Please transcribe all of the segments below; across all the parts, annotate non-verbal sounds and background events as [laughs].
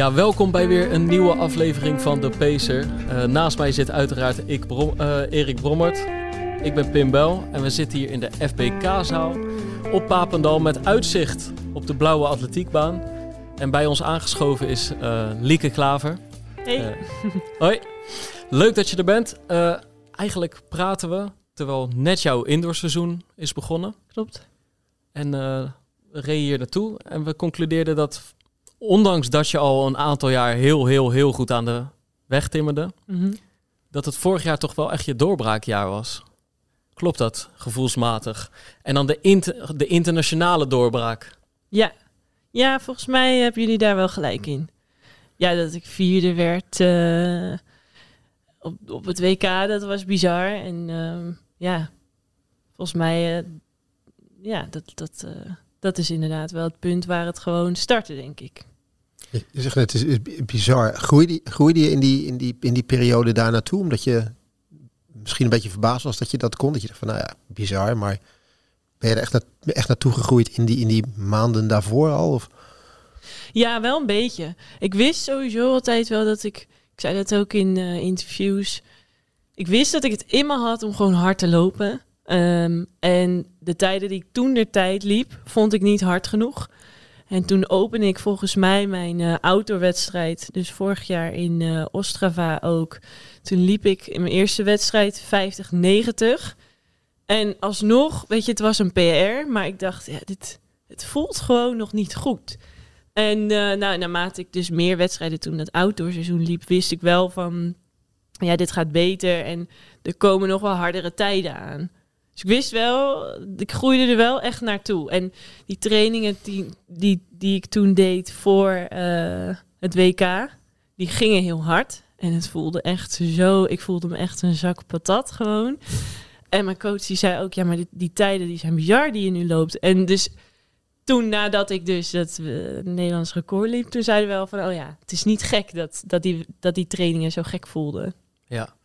Ja, welkom bij weer een nieuwe aflevering van De Pacer. Uh, naast mij zit uiteraard ik, Brom, uh, Erik Brommert. Ik ben Pim Bel en we zitten hier in de FBK-zaal op Papendal met uitzicht op de blauwe atletiekbaan. En bij ons aangeschoven is uh, Lieke Klaver. Hey. hoi. Leuk dat je er bent. eigenlijk praten we terwijl net jouw indoorseizoen is begonnen. Klopt. En we reden hier naartoe en we concludeerden dat ondanks dat je al een aantal jaar heel, heel, heel goed aan de weg timmerde, Mhm. dat het vorig jaar toch wel echt je doorbraakjaar was. Klopt dat, gevoelsmatig? En dan de, inter- de internationale doorbraak. Ja. ja, volgens mij hebben jullie daar wel gelijk in. Ja, dat ik vierde werd eh, op, op het WK, dat was bizar. En ehm, ja, volgens mij, eh, ja, dat, dat, eh, dat is inderdaad wel het punt waar het gewoon startte, denk ik. Je zegt net, het is, bizar. Groeide, groeide je in die, in, die, in die periode daar naartoe? Omdat je misschien een beetje verbaasd was dat je dat kon? Dat je dacht van, nou ja, bizar. Maar ben je er echt, echt naartoe gegroeid in die, in die maanden daarvoor al? Of? Ja, wel een beetje. Ik wist sowieso altijd wel dat ik, ik zei dat ook in eh, interviews, ik wist dat ik het in me had om gewoon hard te lopen. Ehm, en de tijden die ik toen de tijd liep, vond ik niet hard genoeg. En toen opende ik volgens mij mijn uh, outdoorwedstrijd. Dus vorig jaar in uh, Ostrava ook. Toen liep ik in mijn eerste wedstrijd 50-90. En alsnog, weet je, het was een PR. Maar ik dacht, ja, dit, het voelt gewoon nog niet goed. En uh, nou, naarmate ik dus meer wedstrijden toen dat outdoorseizoen liep, wist ik wel van, ja, dit gaat beter. En er komen nog wel hardere tijden aan. Dus ik wist wel, ik groeide er wel echt naartoe. En die trainingen die, die, die ik toen deed voor uh, het WK, die gingen heel hard. En het voelde echt zo, ik voelde me echt een zak patat gewoon. En mijn coach die zei ook, ja, maar die, die tijden die zijn bizar die je nu loopt. En dus toen nadat ik dus dat uh, Nederlands record liep, toen zeiden we wel van, oh ja, het is niet gek dat, dat, die, dat die trainingen zo gek voelden. Ja.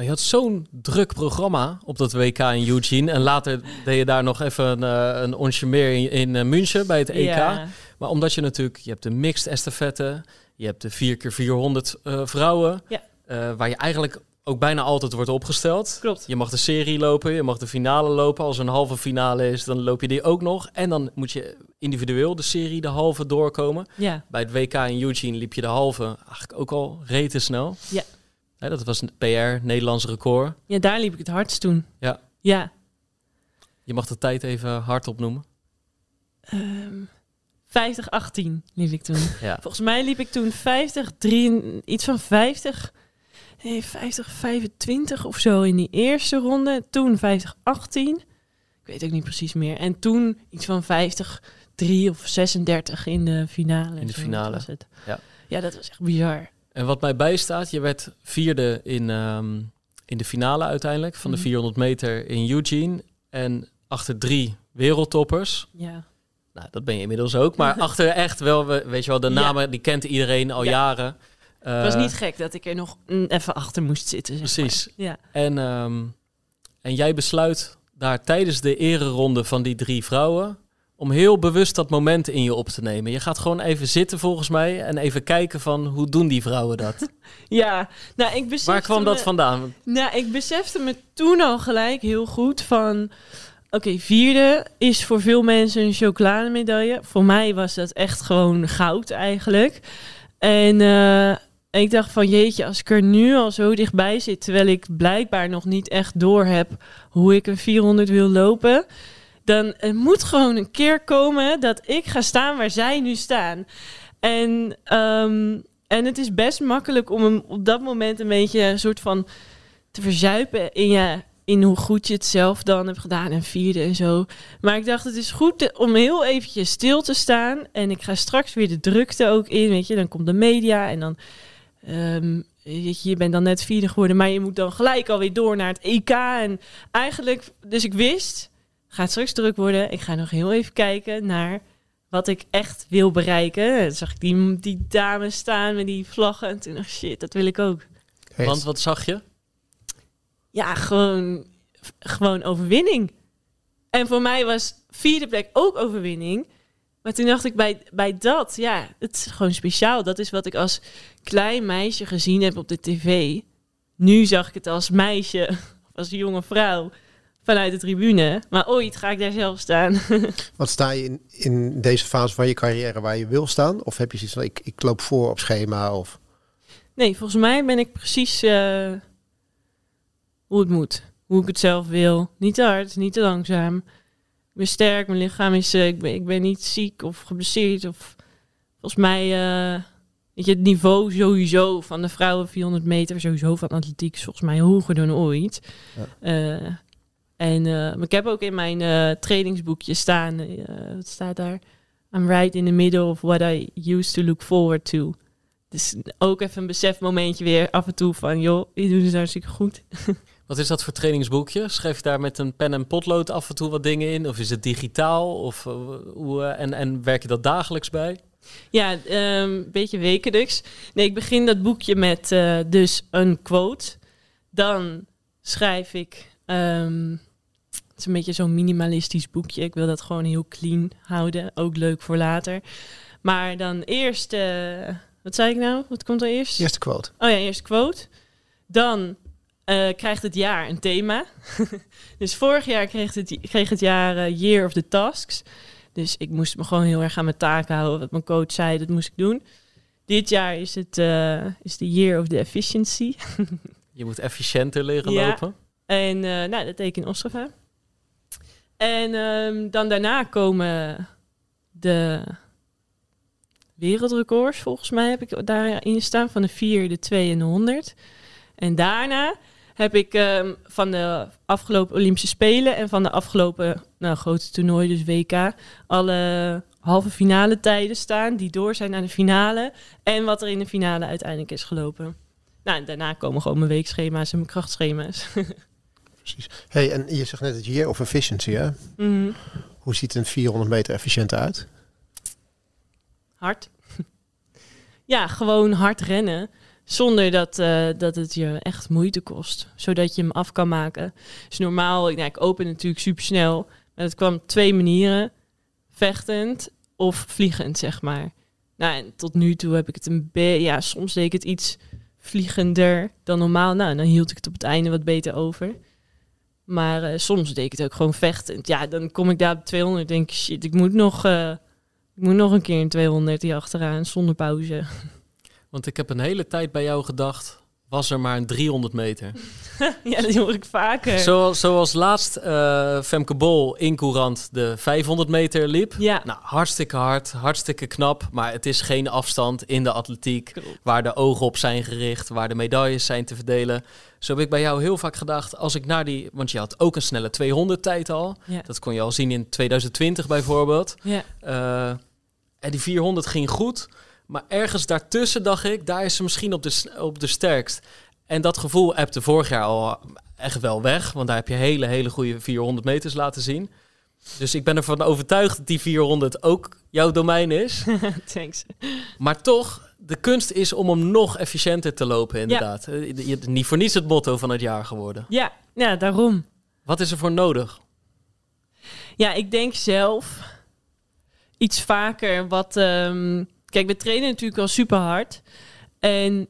Maar je had zo'n druk programma op dat WK in Eugene. En later deed je daar nog even een, uh, een onsje meer in, in uh, München bij het EK. Ja. Maar omdat je natuurlijk, je hebt de mixed estafette, je hebt de 4x400 uh, vrouwen, ja. uh, waar je eigenlijk ook bijna altijd wordt opgesteld. Klopt. Je mag de serie lopen, je mag de finale lopen. Als er een halve finale is, dan loop je die ook nog. En dan moet je individueel de serie, de halve doorkomen. Ja. Bij het WK in Eugene liep je de halve eigenlijk ook al rete snel. Ja. Hè, dat was een PR, Nederlands record. Ja, daar liep ik het hardst toen. Ja. Ja. Je mag de tijd even hard opnoemen. Um, 50, 18 liep ik toen. Ja. Volgens mij liep ik toen 50, 3, iets van 50, nee, 50, 25 of zo in die eerste ronde. Toen 50, 18. Ik weet ook niet precies meer. En toen iets van 50, 3 of 36 in de finale. In de finale. was het. Ja. ja, dat was echt bizar. En wat mij bijstaat, je werd vierde in, um, in de finale uiteindelijk van de Mhm. 400 meter in Eugene. En achter drie wereldtoppers. Ja. Nou, dat ben je inmiddels ook. Maar [laughs] achter echt wel, we- weet je wel, de Ja. namen, die kent iedereen al Ja. jaren. Het was Eh, niet gek dat ik er nog even achter moest zitten. zeg Precies. maar. Ja. En, ehm, en jij besluit daar tijdens de ereronde van die drie vrouwen... om heel bewust dat moment in je op te nemen. Je gaat gewoon even zitten volgens mij... en even kijken van hoe doen die vrouwen dat? [laughs] ja, nou ik besefte Waar kwam dat vandaan? Nou, ik besefte me toen al gelijk heel goed van... Oké, vierde is voor veel mensen een chocolademedaille. Voor mij was dat echt gewoon goud eigenlijk. En eh, ik dacht van jeetje, als ik er nu al zo dichtbij zit... terwijl ik blijkbaar nog niet echt door heb hoe ik een 400 wil lopen... dan het moet gewoon een keer komen dat ik ga staan waar zij nu staan. En, ehm, en het is best makkelijk om hem op dat moment een beetje een soort van te verzuipen in je, in hoe goed je het zelf dan hebt gedaan en vierde en zo. Maar ik dacht, het is goed om heel eventjes stil te staan. En ik ga straks weer de drukte ook in, weet je. Dan komt de media en dan... Um, je bent dan net vierde geworden, maar je moet dan gelijk alweer door naar het EK. En eigenlijk, dus ik wist, gaat straks druk worden. Ik ga nog heel even kijken naar wat ik echt wil bereiken. En zag ik die, die dames staan met die vlaggen en toen dacht shit, dat wil ik ook. Want wat zag je? Ja, gewoon, gewoon overwinning. En voor mij was vierde plek ook overwinning. Maar toen dacht ik bij, bij dat, ja, het is gewoon speciaal. Dat is wat ik als klein meisje gezien heb op de tv. Nu zag ik het als meisje, [laughs] als jonge vrouw vanuit de tribune. Maar ooit ga ik daar zelf staan. [laughs] Wat sta je in, in deze fase van je carrière waar je wil staan? Of heb je zoiets van, ik, ik loop voor op schema? Of... Nee, volgens mij ben ik precies uh, hoe het moet. Hoe ik het zelf wil. Niet te hard, niet te langzaam. Ik ben sterk, mijn lichaam is... Uh, ik, ben, ik ben niet ziek of geblesseerd. Of, volgens mij... Uh, weet je, het niveau sowieso van de vrouwen 400 meter, sowieso van atletiek, is volgens mij hoger dan ooit. Ja. En uh, ik heb ook in mijn uh, trainingsboekje staan, uh, wat staat daar? I'm right in the middle of what I used to look forward to. Dus ook even een besefmomentje weer af en toe van, joh, je doet het hartstikke goed. [laughs] Wat is dat voor trainingsboekje? Schrijf je daar met een pen en potlood af en toe wat dingen in? Of is het digitaal? Of, hoe, en, en werk je dat dagelijks bij? Ja, een um, beetje wekelijks. Nee, ik begin dat boekje met dus een quote. Dan schrijf ik... Um, is een beetje zo'n minimalistisch boekje. Ik wil dat gewoon heel clean houden. Ook leuk voor later. Maar dan eerst... Uh, wat zei ik nou? Wat komt er eerst? Eerste quote. Oh ja, eerst quote. Dan uh, krijgt het jaar een thema. [laughs] dus vorig jaar kreeg het, kreeg het jaar uh, Year of the Tasks. Dus ik moest me gewoon heel erg aan mijn taken houden. Wat mijn coach zei, dat moest ik doen. Dit jaar is het uh, is de Year of the Efficiency. [laughs] Je moet efficiënter leren ja. lopen. En nou, dat teken Ostrava. En um, dan daarna komen de wereldrecords, volgens mij heb ik daarin staan, van de 4, de 2 en de 100. En daarna heb ik um, van de afgelopen Olympische Spelen en van de afgelopen nou, grote toernooi, dus WK, alle halve finale tijden staan die door zijn naar de finale. En wat er in de finale uiteindelijk is gelopen. Nou, daarna komen gewoon mijn weekschema's en mijn krachtschema's. [laughs] precies. Hey, en je zegt net het year of efficiency, hè? Mm. Hoe ziet een 400 meter efficiënt uit? Hard. [laughs] ja, gewoon hard rennen. Zonder dat, uh, dat het je echt moeite kost. Zodat je hem af kan maken. Dus normaal, nou, ik open natuurlijk super snel. Maar het kwam twee manieren. Vechtend of vliegend, zeg maar. Nou, en tot nu toe heb ik het een beetje... Ja, soms deed ik het iets vliegender dan normaal. Nou, dan hield ik het op het einde wat beter over. Maar uh, soms deed ik het ook gewoon vechtend. Ja, dan kom ik daar op 200 en denk ik, shit, ik moet nog, uh, ik moet nog een keer een 200 hier achteraan zonder pauze. Want ik heb een hele tijd bij jou gedacht, was er maar een 300 meter. [laughs] ja, dat hoor ik vaker. Zoals, zoals laatst uh, Femke Bol in Courant de 500 meter liep. Ja. Nou, hartstikke hard, hartstikke knap. Maar het is geen afstand in de atletiek waar de ogen op zijn gericht, waar de medailles zijn te verdelen. Zo heb ik bij jou heel vaak gedacht, als ik naar die... Want je had ook een snelle 200 tijd al. Ja. Dat kon je al zien in 2020 bijvoorbeeld. Ja. Uh, en die 400 ging goed. Maar ergens daartussen dacht ik, daar is ze misschien op de, op de sterkst. En dat gevoel de vorig jaar al echt wel weg. Want daar heb je hele, hele goede 400 meters laten zien. Dus ik ben ervan overtuigd dat die 400 ook jouw domein is. [laughs] Thanks. Maar toch, de kunst is om hem nog efficiënter te lopen, inderdaad. Ja. Niet voor niets het motto van het jaar geworden. Ja, ja, daarom. Wat is er voor nodig? Ja, ik denk zelf iets vaker wat... Um, kijk, we trainen natuurlijk al super hard. En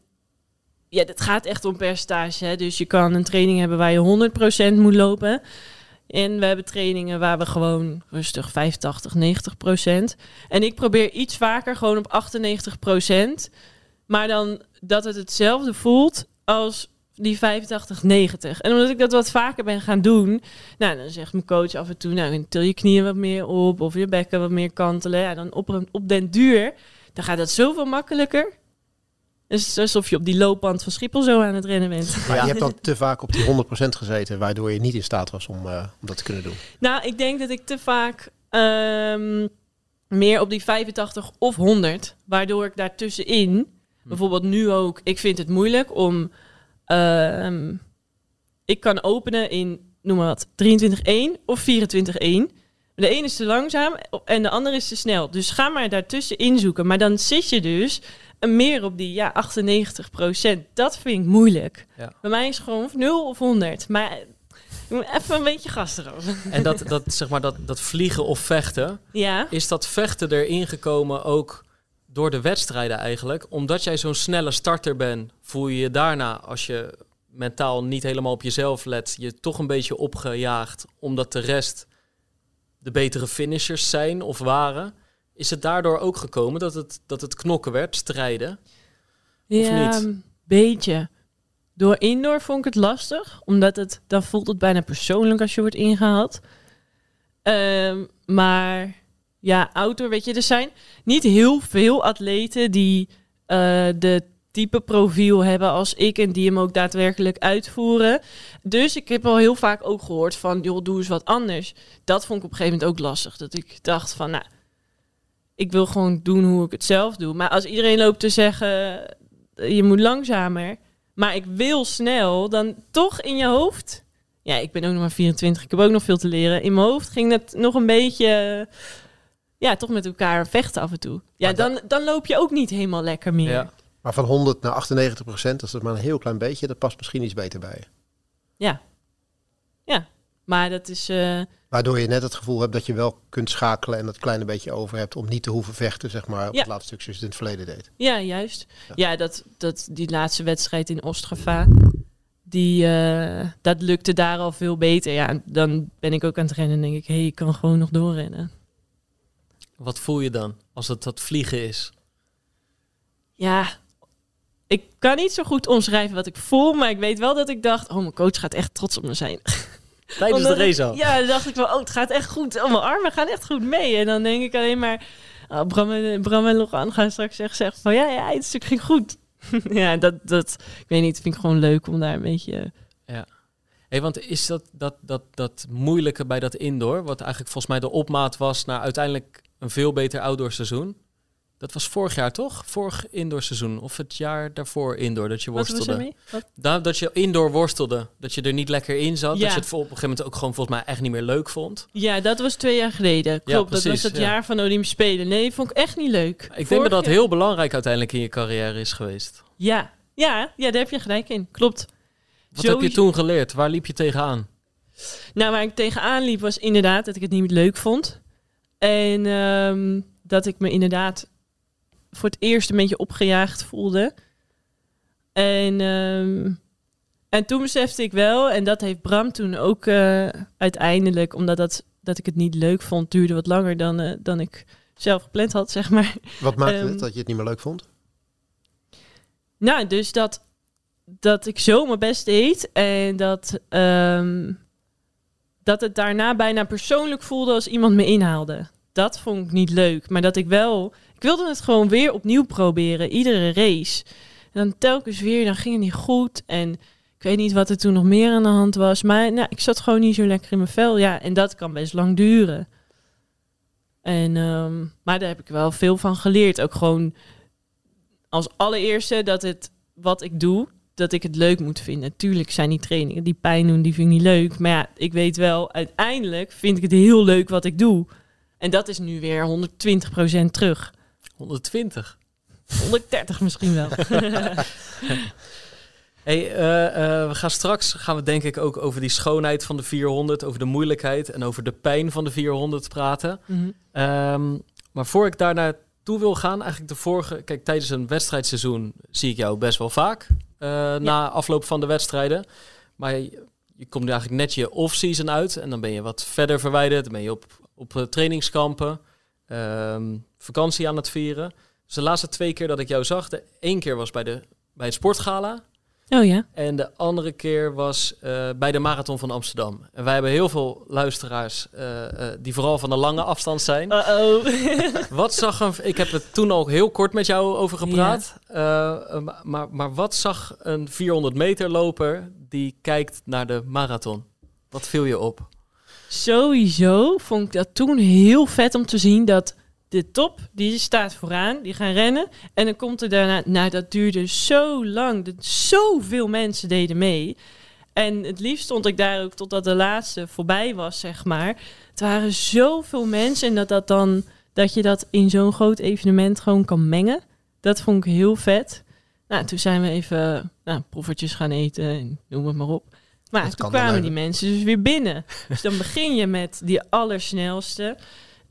ja, het gaat echt om percentage. Hè? Dus je kan een training hebben waar je 100% moet lopen. En we hebben trainingen waar we gewoon rustig 85, 90 procent. En ik probeer iets vaker gewoon op 98 procent. Maar dan dat het hetzelfde voelt als die 85, 90. En omdat ik dat wat vaker ben gaan doen, nou, dan zegt mijn coach af en toe, nou, til je knieën wat meer op of je bekken wat meer kantelen. Dan op den duur, dan gaat dat zoveel makkelijker. Het is alsof je op die loopband van Schiphol zo aan het rennen bent. Maar je hebt dan te vaak op die 100% gezeten, waardoor je niet in staat was om, uh, om dat te kunnen doen. Nou, ik denk dat ik te vaak um, meer op die 85 of 100, waardoor ik daartussenin, hm. bijvoorbeeld nu ook, ik vind het moeilijk om, uh, ik kan openen in, noem maar wat, 23-1 of 24-1. De ene is te langzaam en de andere is te snel. Dus ga maar daartussen inzoeken. Maar dan zit je dus meer op die ja, 98 procent. Dat vind ik moeilijk. Ja. Bij mij is het gewoon 0 of 100. Maar even een beetje gas erover. En dat, dat, zeg maar, dat, dat vliegen of vechten, ja. is dat vechten erin gekomen ook door de wedstrijden eigenlijk? Omdat jij zo'n snelle starter bent, voel je je daarna, als je mentaal niet helemaal op jezelf let, je toch een beetje opgejaagd, omdat de rest de betere finishers zijn of waren. Is het daardoor ook gekomen dat het, dat het knokken werd, strijden? Ja, of niet? een beetje. Door indoor vond ik het lastig, omdat het, dan voelt het bijna persoonlijk als je wordt ingehaald. Um, maar ja, outdoor, weet je, er zijn niet heel veel atleten die uh, de type profiel hebben als ik en die hem ook daadwerkelijk uitvoeren. Dus ik heb al heel vaak ook gehoord van, joh, doe eens wat anders. Dat vond ik op een gegeven moment ook lastig. Dat ik dacht van, nou, ik wil gewoon doen hoe ik het zelf doe. Maar als iedereen loopt te zeggen, je moet langzamer, maar ik wil snel, dan toch in je hoofd. Ja, ik ben ook nog maar 24, ik heb ook nog veel te leren. In mijn hoofd ging het nog een beetje, ja, toch met elkaar vechten af en toe. Ja, dan, dan loop je ook niet helemaal lekker meer. Ja. Maar van 100 naar 98 procent, dat is maar een heel klein beetje. Dat past misschien iets beter bij je. Ja. Ja, maar dat is... Uh... Waardoor je net het gevoel hebt dat je wel kunt schakelen en dat kleine beetje over hebt om niet te hoeven vechten, zeg maar, op het laatste stuk zoals je het in het verleden deed. Ja, juist. Ja, dat, dat, die laatste wedstrijd in Ostrava, die, uh, dat lukte daar al veel beter. Ja, dan ben ik ook aan het rennen en denk ik, hé, hey, ik kan gewoon nog doorrennen. Wat voel je dan als het dat vliegen is? Ja, ik kan niet zo goed omschrijven wat ik voel, maar ik weet wel dat ik dacht, oh, mijn coach gaat echt trots op me zijn. [laughs] Tijdens de race al? Ja, dan dacht ik wel, oh, het gaat echt goed. Oh, mijn armen gaan echt goed mee. En dan denk ik alleen maar, oh, Bram, en, Bram en Logan gaan straks zeggen, zeggen van, ja, ja, het stuk ging goed. [laughs] ja, dat, dat, ik weet niet, vind ik gewoon leuk om daar een beetje... Ja. Hey, want is dat, dat, dat, dat moeilijke bij dat indoor, wat eigenlijk volgens mij de opmaat was naar uiteindelijk een veel beter outdoor seizoen, dat was vorig jaar toch? Vorig indoor seizoen. Of het jaar daarvoor indoor dat je worstelde. Dat, dat je indoor worstelde. Dat je er niet lekker in zat. Ja. Dat je het op een gegeven moment ook gewoon volgens mij echt niet meer leuk vond. Ja, dat was twee jaar geleden. Klopt, dat was het jaar van Olympische Spelen. Nee, vond ik echt niet leuk. Ik denk dat dat heel belangrijk uiteindelijk in je carrière is geweest. Ja, ja, ja daar heb je gelijk in. Klopt. Wat heb je toen geleerd? Waar liep je tegenaan? Nou, waar ik tegenaan liep was inderdaad dat ik het niet leuk vond. En um, dat ik me inderdaad voor het eerst een beetje opgejaagd voelde. En, um, en toen besefte ik wel, en dat heeft Bram toen ook uh, uiteindelijk, omdat dat, dat ik het niet leuk vond, duurde wat langer dan, uh, dan ik zelf gepland had, zeg maar. Wat maakte um, het dat je het niet meer leuk vond? Nou, dus dat, dat ik zo mijn best deed en dat, um, dat het daarna bijna persoonlijk voelde als iemand me inhaalde. Dat vond ik niet leuk, maar dat ik wel ik wilde het gewoon weer opnieuw proberen, iedere race. En dan telkens weer, dan ging het niet goed. En ik weet niet wat er toen nog meer aan de hand was. Maar nou, ik zat gewoon niet zo lekker in mijn vel. Ja, en dat kan best lang duren. En, um, maar daar heb ik wel veel van geleerd. Ook gewoon als allereerste dat het wat ik doe, dat ik het leuk moet vinden. Tuurlijk zijn die trainingen die pijn doen, die vind ik niet leuk. Maar ja, ik weet wel, uiteindelijk vind ik het heel leuk wat ik doe. En dat is nu weer 120% terug. 120. 130 misschien wel. [laughs] hey, uh, uh, we gaan straks gaan we denk ik ook over die schoonheid van de 400, over de moeilijkheid en over de pijn van de 400 praten. Mm -hmm. um, maar voor ik daar naartoe wil gaan, eigenlijk de vorige, kijk, tijdens een wedstrijdseizoen zie ik jou best wel vaak uh, ja. na afloop van de wedstrijden. Maar je, je komt eigenlijk net je off-season uit en dan ben je wat verder verwijderd, dan ben je op, op trainingskampen. Um, vakantie aan het vieren. Dus de laatste twee keer dat ik jou zag, de één keer was bij, de, bij het sportgala. Oh ja. En de andere keer was eh, bij de Marathon van Amsterdam. En wij hebben heel veel luisteraars eh, eh, die vooral van de lange afstand zijn. Uh-oh. [laughs] [laughs] Wat zag een... Ik heb het toen ook heel kort met jou over gepraat. Maar, maar wat zag een 400 meter loper die kijkt naar de marathon? Wat viel je op? Sowieso vond ik dat toen heel vet om te zien dat de top, die staat vooraan, die gaan rennen. En dan komt er daarna, nou dat duurde zo lang, dat zoveel mensen deden mee. En het liefst stond ik daar ook totdat de laatste voorbij was, zeg maar. Het waren zoveel mensen en dat, dat, dan, dat je dat in zo'n groot evenement gewoon kan mengen. Dat vond ik heel vet. Nou, toen zijn we even nou, gaan eten en noem het maar op. Maar toen kwamen die mensen dus weer binnen. dus dan begin je met die allersnelste.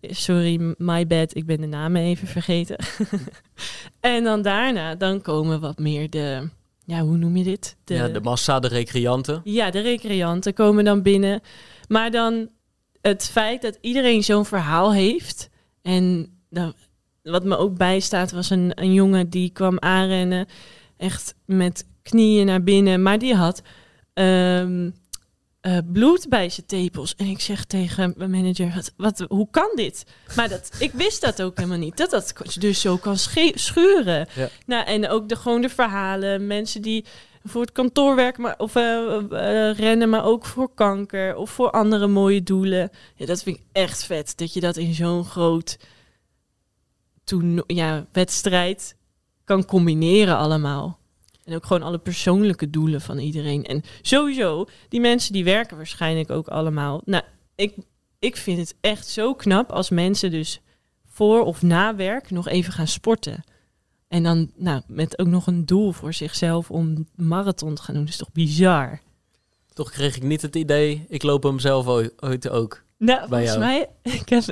Sorry, my bad, ik ben de namen even vergeten. [laughs] en dan daarna, dan komen wat meer de, ja, hoe noem je dit? De, ja, de massa, de recreanten. Ja, de recreanten komen dan binnen. Maar dan het feit dat iedereen zo'n verhaal heeft. En dan, wat me ook bijstaat was een, een jongen die kwam aanrennen. Echt met knieën naar binnen. Maar die had um, uh, bloed bij zijn tepels. En ik zeg tegen mijn manager, wat, wat, hoe kan dit? Maar dat, ik wist dat ook helemaal niet. Dat dat dus zo kan schuren. Ja. Nou, en ook de, gewoon de verhalen. Mensen die voor het kantoor werken maar, of uh, uh, rennen, maar ook voor kanker of voor andere mooie doelen. Ja, dat vind ik echt vet. Dat je dat in zo'n groot toen, ja, wedstrijd kan combineren allemaal. En ook gewoon alle persoonlijke doelen van iedereen. En sowieso, die mensen die werken waarschijnlijk ook allemaal. Nou, ik, ik vind het echt zo knap als mensen dus voor of na werk nog even gaan sporten. En dan nou, met ook nog een doel voor zichzelf om marathon te gaan doen. Dat is toch bizar? Toch kreeg ik niet het idee, ik loop hem zelf ooit ook. Nou, volgens mij, [laughs] ik heb,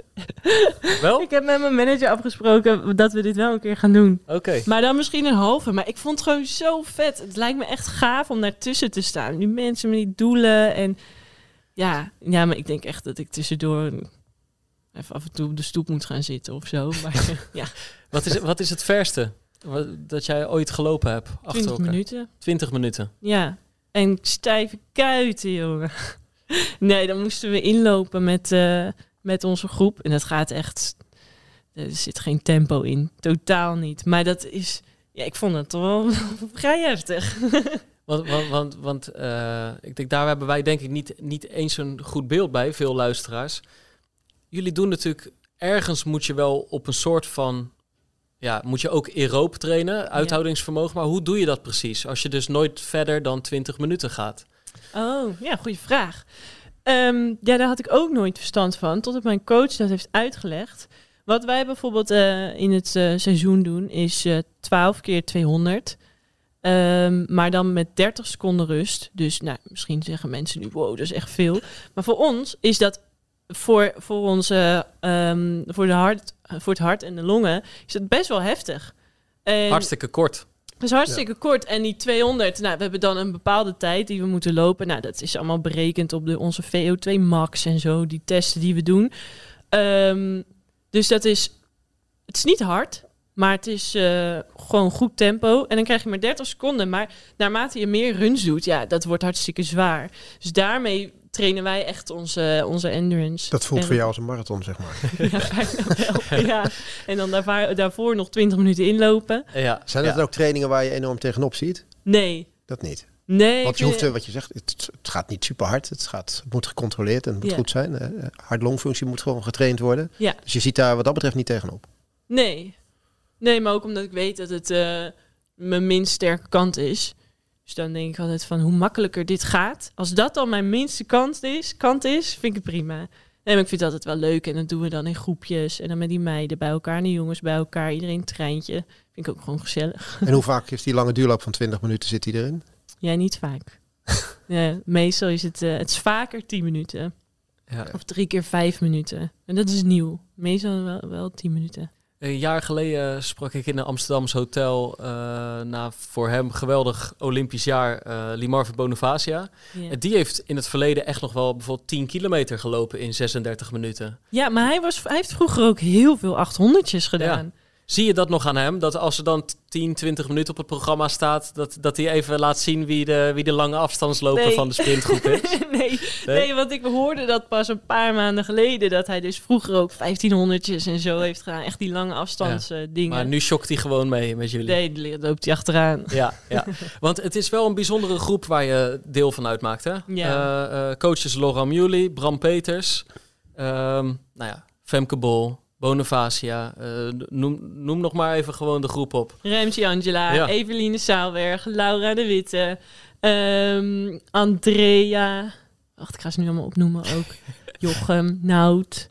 wel? ik heb met mijn manager afgesproken dat we dit wel een keer gaan doen. Oké. Maar dan misschien een halve. Maar ik vond het gewoon zo vet. Het lijkt me echt gaaf om daartussen te staan. Nu mensen met die doelen en ja, ja, maar ik denk echt dat ik tussendoor even af en toe op de stoep moet gaan zitten of zo. Maar [laughs] [laughs] ja. Wat is, wat is het verste dat jij ooit gelopen hebt? 20 minuten. 20 minuten? Ja. En stijve kuiten, jongen. [laughs] nee, dan moesten we inlopen met, uh, met onze groep. En dat gaat echt. Er zit geen tempo in. Totaal niet. Maar dat is. Ja, ik vond het toch wel [laughs] vrij heftig. [laughs] Want, want, want, want uh, ik denk, daar hebben wij denk ik niet, niet eens een goed beeld bij, veel luisteraars. Jullie doen natuurlijk, ergens moet je wel op een soort van, ja, moet je ook aeroop trainen, uithoudingsvermogen. Maar hoe doe je dat precies? Als je dus nooit verder dan 20 minuten gaat. Oh, ja, goede vraag. Um, ja, daar had ik ook nooit verstand van, totdat mijn coach dat heeft uitgelegd. Wat wij bijvoorbeeld uh, in het uh, seizoen doen, is uh, 12 keer 200. Um, maar dan met 30 seconden rust. Dus nou, misschien zeggen mensen nu, wow, dat is echt veel. Maar voor ons is dat voor, voor, onze, um, voor, de hart, voor het hart en de longen is dat best wel heftig. En Hartstikke kort. Dat is hartstikke kort. En die 200, nou, we hebben dan een bepaalde tijd die we moeten lopen. Nou, dat is allemaal berekend op de, onze VO2 max en zo, die testen die we doen. Um, dus dat is, het is niet hard, maar het is uh, gewoon goed tempo. En dan krijg je maar 30 seconden. Maar naarmate je meer runs doet, ja, dat wordt hartstikke zwaar. Dus daarmee trainen wij echt onze, onze endurance. Dat voelt voor jou als een marathon, zeg maar. [laughs] ja, ja, en dan daarvoor, daarvoor nog 20 minuten inlopen. Ja. Zijn dat ook trainingen waar je enorm tegenop ziet? Nee. Dat niet? Nee. Want je hoeft, wat je zegt, het, het, gaat niet super hard. Het, gaat, het moet gecontroleerd en het moet goed zijn. Hart-longfunctie moet gewoon getraind worden. Ja. Dus je ziet daar wat dat betreft niet tegenop. Nee. Nee, maar ook omdat ik weet dat het uh, mijn minst sterke kant is. Dus dan denk ik altijd van hoe makkelijker dit gaat. Als dat dan mijn minste kant is, kant is vind ik het prima. Nee, maar ik vind het altijd wel leuk. En dat doen we dan in groepjes. En dan met die meiden bij elkaar en die jongens bij elkaar. Iedereen een treintje. Vind ik ook gewoon gezellig. En hoe vaak is die lange duurloop van 20 minuten zit die erin? Ja, niet vaak. [laughs] ja, meestal is het, uh, het is vaker 10 minuten. Ja. Of drie keer vijf minuten. En dat is nieuw. Meestal wel, wel 10 minuten. Een jaar geleden sprak ik in een Amsterdamse hotel uh, na voor hem geweldig Olympisch jaar uh, Limarve Bonifacia. Die heeft in het verleden echt nog wel bijvoorbeeld 10 kilometer gelopen in 36 minuten. Ja, maar hij, was, hij heeft vroeger ook heel veel 800'tjes gedaan. Zie je dat nog aan hem? Dat als er dan 10, 20 minuten op het programma staat, dat, dat hij even laat zien wie de, wie de lange afstandsloper Nee. van de sprintgroep is? [laughs] nee, nee, want ik hoorde dat pas een paar maanden geleden. Dat hij dus vroeger ook 1500'tjes en zo heeft gedaan. Echt die lange afstands eh, dingen. Maar nu shockt hij gewoon mee met jullie. Nee, loopt hij achteraan. Ja, ja, [laughs] want het is wel een bijzondere groep waar je deel van uitmaakt. Hè? Ja. Eh, eh, coaches Laurent Muley, Bram Peters, ehm, nou ja, Femke Bol, Bonifacia. eh, noem, noem nog maar even gewoon de groep op. Remzi Angela, Ja. Eveline Saalberg, Laura de Witte, ehm, Andrea. Wacht, ik ga ze nu allemaal opnoemen ook. [laughs] Jochem, Nout,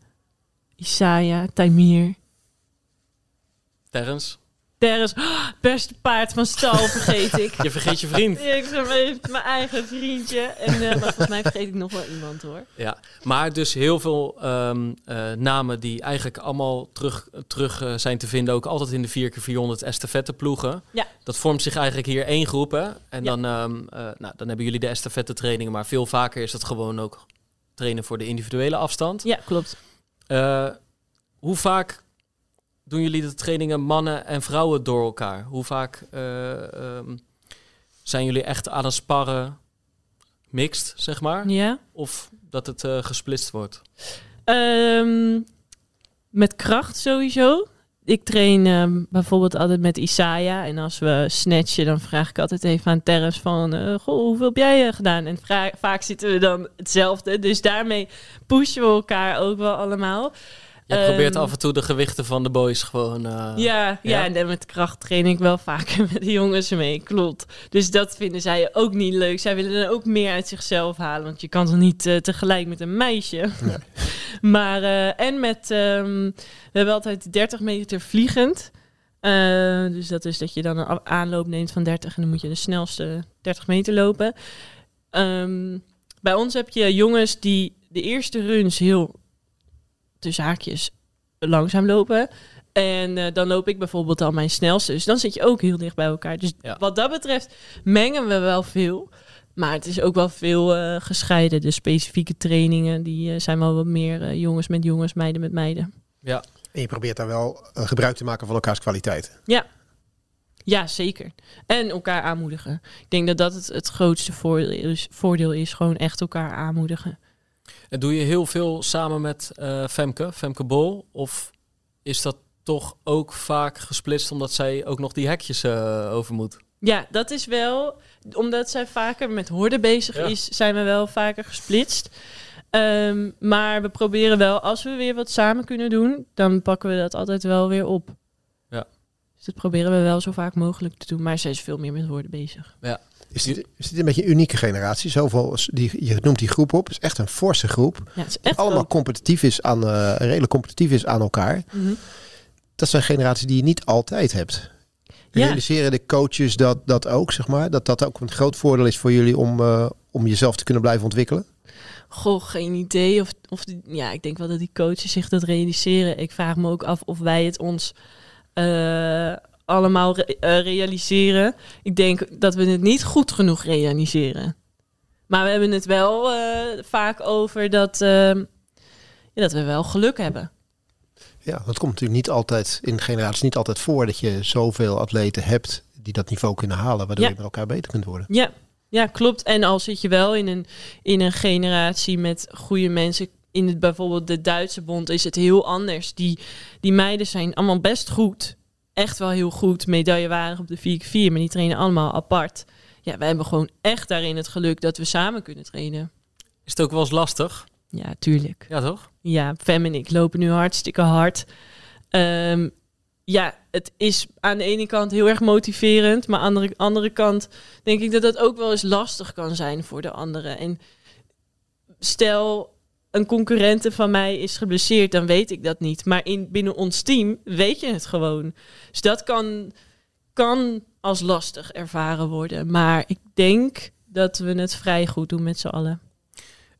Isaiah, Taimir. Terrence, Teres, oh, [gasps] beste paard van stal vergeet ik. [laughs] je vergeet je vriend. Ja, ik even mijn eigen vriendje. En, eh, maar volgens mij vergeet ik nog wel iemand hoor. Ja, maar dus heel veel ehm, eh, namen die eigenlijk allemaal terug, terug eh, zijn te vinden. Ook altijd in de 4x400 estafette ploegen. Ja. Dat vormt zich eigenlijk hier één groep. Hè? En Ja. dan, ehm, eh, nou, dan hebben jullie de estafette trainingen. Maar veel vaker is dat gewoon ook trainen voor de individuele afstand. Ja, klopt. Hoe vaak doen jullie de trainingen mannen en vrouwen door elkaar? Hoe vaak eh, ehm, zijn jullie echt aan het sparren mixed, zeg maar? Ja. Of dat het eh, gesplitst wordt? Ehm, met kracht sowieso. Ik train ehm, bijvoorbeeld altijd met Isaiah. En als we snatchen, dan vraag ik altijd even aan Terrence van... eh, goh, hoeveel heb jij gedaan? En vaak zitten we dan hetzelfde. Dus daarmee pushen we elkaar ook wel allemaal. Je probeert Ehm, af en toe de gewichten van de boys gewoon... eh, Ja, ja, ja? en dan met kracht train ik wel vaker [laughs] met de jongens mee, klopt. Dus dat vinden zij ook niet leuk. Zij willen er ook meer uit zichzelf halen, want je kan toch niet eh, tegelijk met een meisje. [laughs] maar, eh, en met, ehm, we hebben altijd 30 meter vliegend. Eh, dus dat is dat je dan een aanloop neemt van 30 en dan moet je de snelste 30 meter lopen. Ehm, bij ons heb je jongens die de eerste runs heel tussen haakjes langzaam lopen. En eh, dan loop ik bijvoorbeeld al mijn snelste. Dus dan zit je ook heel dicht bij elkaar. Dus Ja. wat dat betreft mengen we wel veel. Maar het is ook wel veel eh, gescheiden. De specifieke trainingen die eh, zijn wel wat meer jongens met jongens, meiden met meiden. ja. En je probeert daar wel gebruik te maken van elkaars kwaliteiten. Ja, zeker. En elkaar aanmoedigen. Ik denk dat dat het, het grootste voordeel is, voordeel is. Gewoon echt elkaar aanmoedigen. En doe je heel veel samen met eh, Femke, Femke Bol? Of is dat toch ook vaak gesplitst omdat zij ook nog die hekjes eh, over moet? Ja, dat is wel, omdat zij vaker met horden bezig Ja. is, zijn we wel vaker gesplitst. Ehm, maar we proberen wel, als we weer wat samen kunnen doen, dan pakken we dat altijd wel weer op. Ja. Dus dat proberen we wel zo vaak mogelijk te doen. Maar zij is veel meer met woorden bezig. Is dit, is dit een beetje een unieke generatie? Zoveel, die, je noemt die groep op. Het is echt een forse groep. Ja, het is echt allemaal groot. competitief is aan, eh, redelijk competitief is aan elkaar. Mhm. Dat zijn generaties die je niet altijd hebt. Ja. Realiseren de coaches dat, dat ook, zeg maar? Dat dat ook een groot voordeel is voor jullie om, eh, om jezelf te kunnen blijven ontwikkelen? Goh, geen idee. Of, of die- ja, ik denk wel dat die coaches zich dat realiseren. Ik vraag me ook af of wij het ons eh, allemaal re- eh, realiseren. Ik denk dat we het niet goed genoeg realiseren. Maar we hebben het wel eh, vaak over dat, eh, ja, dat we wel geluk hebben. Ja, dat komt natuurlijk niet altijd in generaties niet altijd voor dat je zoveel atleten hebt die dat niveau kunnen halen, waardoor Ja. je met elkaar beter kunt worden. Ja, ja klopt. En al zit je wel in een, in een generatie met goede mensen. In het, bijvoorbeeld de Duitse bond is het heel anders. Die, die meiden zijn allemaal best goed. Echt wel heel goed. Medaillewaardig op de 4x4, maar die trainen allemaal apart. Ja, wij hebben gewoon echt daarin het geluk dat we samen kunnen trainen. Is het ook wel eens lastig? Ja, tuurlijk. Ja, toch? Ja, Fem en ik lopen nu hartstikke hard. Ehm, ja, het is aan de ene kant heel erg motiverend, maar aan de andere, andere kant denk ik dat dat ook wel eens lastig kan zijn voor de anderen. En stel, een concurrente van mij is geblesseerd, dan weet ik dat niet. Maar in, binnen ons team weet je het gewoon. Dus dat kan, kan als lastig ervaren worden. Maar ik denk dat we het vrij goed doen met z'n allen.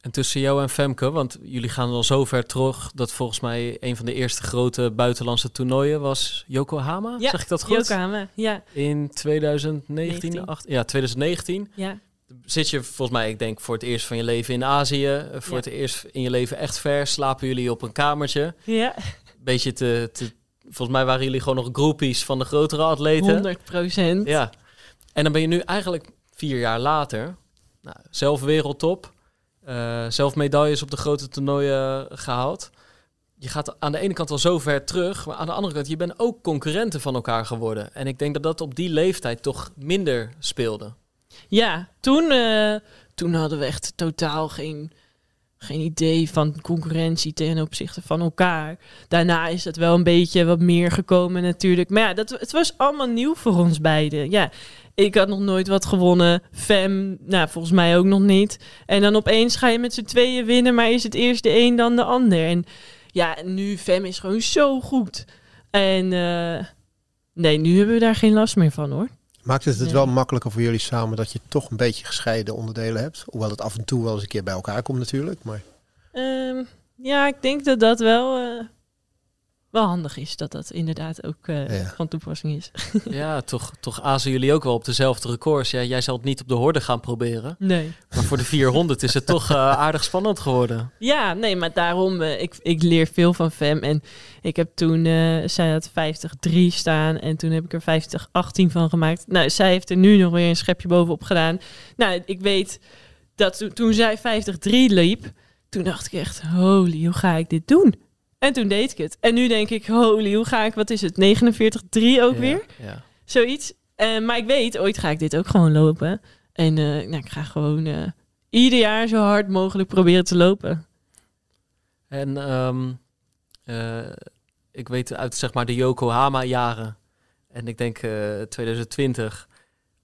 En tussen jou en Femke, want jullie gaan al zo ver terug dat volgens mij een van de eerste grote buitenlandse toernooien was Yokohama. Ja, zeg ik dat goed? Yokohama, ja, In 2019, 19. acht- ja, 2019 ja. Zit je volgens mij, ik denk voor het eerst van je leven in Azië, eh, voor Ja. het eerst in je leven echt ver. Slapen jullie op een kamertje, Ja, beetje te, te volgens mij waren jullie gewoon nog groupies van de grotere atleten. 100 procent. Ja. En dan ben je nu eigenlijk vier jaar later, nou, zelf wereldtop, uh, zelf medailles op de grote toernooien gehaald. Je gaat aan de ene kant al zo ver terug, maar aan de andere kant, je bent ook concurrenten van elkaar geworden. En ik denk dat dat op die leeftijd toch minder speelde. Ja, toen, uh, toen hadden we echt totaal geen geen idee van concurrentie ten opzichte van elkaar. Daarna is het wel een beetje wat meer gekomen natuurlijk. Maar ja, dat, het was allemaal nieuw voor ons beiden. Ja, ik had nog nooit wat gewonnen. Fem, nou, volgens mij ook nog niet. En dan opeens ga je met z'n tweeën winnen, maar is het eerst de een dan de ander. En ja, nu Fem is gewoon zo goed. En uh, nee, nu hebben we daar geen last meer van hoor. Maakt het het wel makkelijker voor jullie samen dat je toch een beetje gescheiden onderdelen hebt? Hoewel het af en toe wel eens een keer bij elkaar komt natuurlijk. Maar... Um, ja, ik denk dat dat wel, uh, wel handig is. Dat dat inderdaad ook uh, ja. van toepassing is. [laughs] ja, toch, toch azen jullie ook wel op dezelfde records. Ja, jij zal het niet op de horde gaan proberen. Nee. Maar voor de 400 is het [laughs] toch uh, aardig spannend geworden. Ja, nee, maar daarom, ik, ik leer veel van Fem. En ik heb toen, zij had 50-3 staan en toen heb ik er 50-18 van gemaakt. Nou, zij heeft er nu nog weer een schepje bovenop gedaan. Nou, ik weet dat to toen zij 50-3 liep toen dacht ik echt, holy, hoe ga ik dit doen? En toen deed ik het. En nu denk ik, holy, hoe ga ik, wat is het, 49-3 ook weer? Ja. Zoiets. Uh, maar ik weet, ooit ga ik dit ook gewoon lopen. En uh, nou, ik ga gewoon uh, ieder jaar zo hard mogelijk proberen te lopen. En um, ik weet uit zeg maar de Yokohama-jaren. En ik denk 2020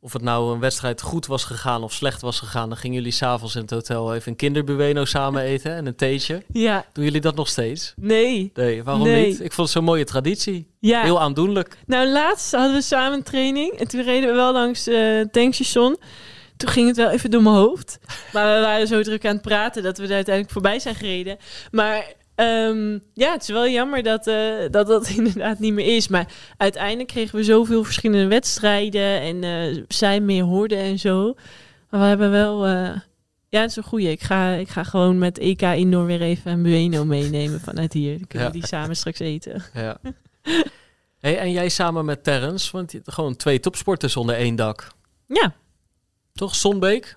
of het nou een wedstrijd goed was gegaan of slecht was gegaan, dan gingen jullie s'avonds in het hotel even een kinderbueno samen eten en een theetje. Ja. Doen jullie dat nog steeds? Nee. Nee, waarom niet? Ik vond het zo'n mooie traditie. Ja. Heel aandoenlijk. Nou, laatst hadden we samen een training en toen reden we wel langs uh, tankstation. Toen ging het wel even door mijn hoofd. Maar we waren zo druk aan het praten dat we er uiteindelijk voorbij zijn gereden. Maar Um, ja, het is wel jammer dat, uh, dat dat [laughs] inderdaad niet meer is. Maar uiteindelijk kregen we zoveel verschillende wedstrijden en uh, zij meer hoorden en zo. Maar we hebben wel... Uh, ja, het is een goeie. Ik ga, ik ga gewoon met EK Indoor weer even een Bueno meenemen vanuit hier. Dan kunnen we die samen straks eten. Ja. hey, en jij samen met Terrence, want gewoon twee topsporters onder één dak. Ja. Toch? Sonbeek?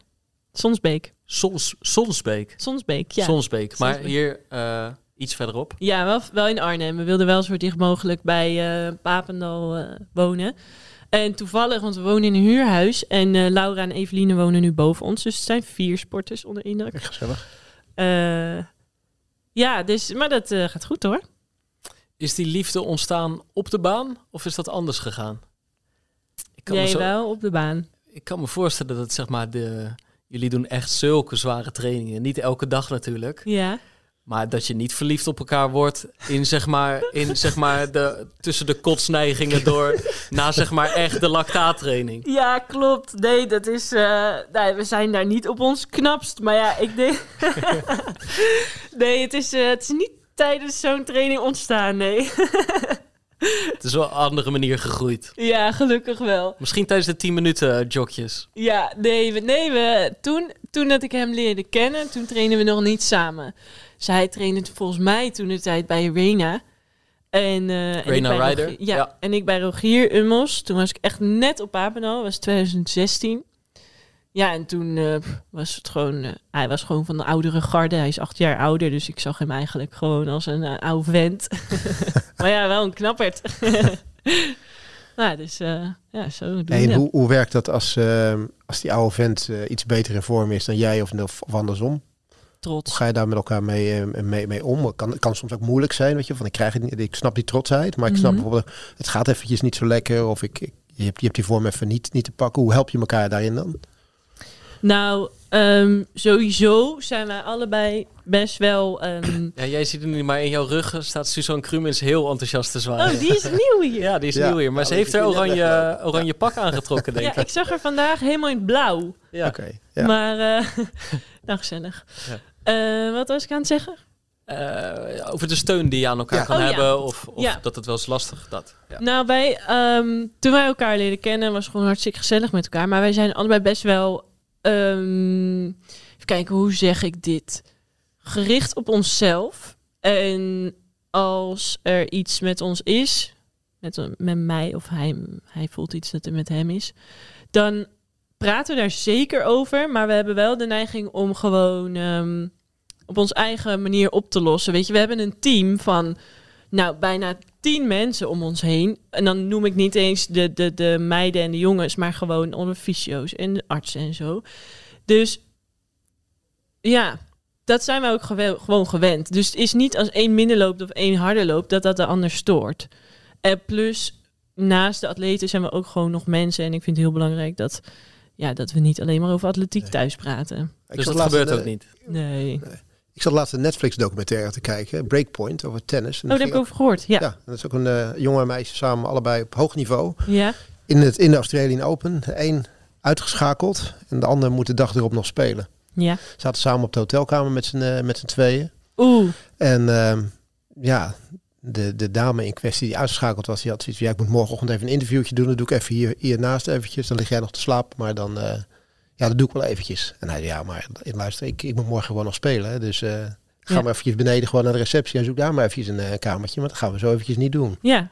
Sonsbeek. Sons, Sonsbeek. Sonsbeek, ja. Sonsbeek. Maar Sonsbeek. hier iets verderop. Ja, wel, wel in Arnhem. We wilden wel zo dicht mogelijk bij uh, Papendal uh, wonen. En toevallig, want we wonen in een huurhuis. En uh, Laura en Eveline wonen nu boven ons. Dus het zijn vier sporters onder één dak. Echt gezellig. ja, dus, maar dat gaat goed hoor. Is die liefde ontstaan op de baan of is dat anders gegaan? Ik kan Jij zo... wel op de baan. Ik kan me voorstellen dat zeg maar de, jullie doen echt zulke zware trainingen. Niet elke dag natuurlijk. Ja. Maar dat je niet verliefd op elkaar wordt in zeg maar, in, zeg maar de, tussen de kotsneigingen door na zeg maar echt de lactaattraining. Ja, klopt. Nee, dat is. Uh, nee, we zijn daar niet op ons knapst. Maar ja, ik denk. [laughs] nee, het is, uh, het is niet tijdens zo'n training ontstaan. Nee. Het is wel een andere manier gegroeid. Ja, gelukkig wel. Misschien tijdens de 10 minuten uh, jogjes. Ja, nee, we, nee we, toen, toen dat ik hem leerde kennen, toen trainen we nog niet samen. Zij trainde volgens mij toen de tijd bij Rena. En, uh, en Ryder. Rogier, ja, ja, en ik bij Rogier Ummels. Toen was ik echt net op Papendal. was 2016. Ja, en toen uh, was het gewoon... Uh, hij was gewoon van de oudere garde. Hij is acht jaar ouder, dus ik zag hem eigenlijk gewoon als een uh, oude vent. [laughs] maar ja, wel een knapperd. [laughs] nou, dus ja, zo doen En hoe, hoe werkt dat als, als die oude vent iets beter in vorm is dan jij of, of andersom? Trots. Hoe ga je daar met elkaar mee, uh, mee, mee om? Kan, kan soms ook moeilijk zijn, weet je, van ik krijg het niet, ik snap die trotsheid, maar ik snap mm -hmm. bijvoorbeeld, het gaat eventjes niet zo lekker of ik, ik, je, hebt, je hebt die vorm even niet, niet te pakken. Hoe help je elkaar daarin dan? Nou, um, sowieso zijn wij allebei best wel. Um... [clears throat] Ja, jij ziet het nu, maar in jouw rug staat Suzanne Krumens heel enthousiast te zwaaien. Oh, die is [laughs] nieuw hier. Ja, die is ja. nieuw hier. Maar ja, ze heeft er oranje, oranje pak aangetrokken, denk ja, ik. zag haar vandaag helemaal in het blauw. Ja, oké. Okay, ja. Maar, uh, [laughs] nou gezellig. Uh, wat was ik aan het zeggen? Uh, over de steun die je aan elkaar ja. kan oh, hebben. Ja. Of, of ja. dat het wel eens lastig dat. Nou, wij, um, toen wij elkaar leren kennen, was het gewoon hartstikke gezellig met elkaar. Maar wij zijn allebei best wel. Um, even kijken, hoe zeg ik dit? Gericht op onszelf. En als er iets met ons is, met, met mij of hij, hij voelt iets dat er met hem is, dan praten we daar zeker over. Maar we hebben wel de neiging om gewoon ehm, op onze eigen manier op te lossen. Weet je, we hebben een team van nou, bijna tien mensen om ons heen. En dan noem ik niet eens de, de, de meiden en de jongens, maar gewoon onze fysio's en de artsen en zo. Dus ja, dat zijn we ook gewoon gewend. Dus het is niet als één minder loopt of één harder loopt, dat dat de ander stoort. En plus, naast de atleten zijn we ook gewoon nog mensen. En ik vind het heel belangrijk dat, ja, dat we niet alleen maar over atletiek thuis praten. Dus dat gebeurt ook niet? Nee. Ik zat laatst een Netflix-documentaire te kijken, Breakpoint, over tennis. oh, daar heb ik over gehoord, ja. Ja, dat is ook een uh, jongen en meisje samen, allebei op hoog niveau. Ja. In, het, in de Australian Open. De een uitgeschakeld en de ander moet de dag erop nog spelen. Ja. Zaten samen op de hotelkamer met z'n uh, met z'n tweeën. Oeh. En uh, ja, de, de dame in kwestie die uitgeschakeld was, die had zoiets van, ja, ik moet morgenochtend even een interviewtje doen. Dat doe ik even hier, hiernaast eventjes. Dan lig jij nog te slapen, maar dan, uh, ja, dat doe ik wel eventjes. En hij zei, ja, maar luister, ik, ik moet morgen gewoon nog spelen. Hè, dus uh, ga ja. maar eventjes beneden gewoon naar de receptie en zoek daar maar eventjes een uh, kamertje. Maar dat gaan we zo eventjes niet doen. Ja.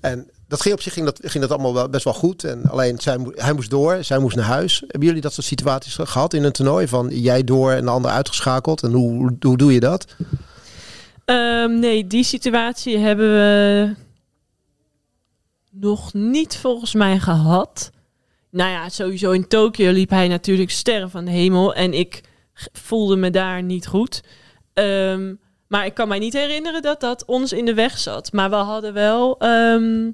En dat ging op zich ging dat, ging dat allemaal wel best wel goed. En alleen zij, hij moest door, zij moest naar huis. Hebben jullie dat soort situaties gehad in een toernooi? Van jij door en de ander uitgeschakeld? En hoe, hoe doe je dat? Um, nee, die situatie hebben we nog niet volgens mij gehad. Nou ja, sowieso in Tokio liep hij natuurlijk sterren van de hemel. En ik voelde me daar niet goed. Um, maar ik kan mij niet herinneren dat dat ons in de weg zat. Maar we hadden wel. Um,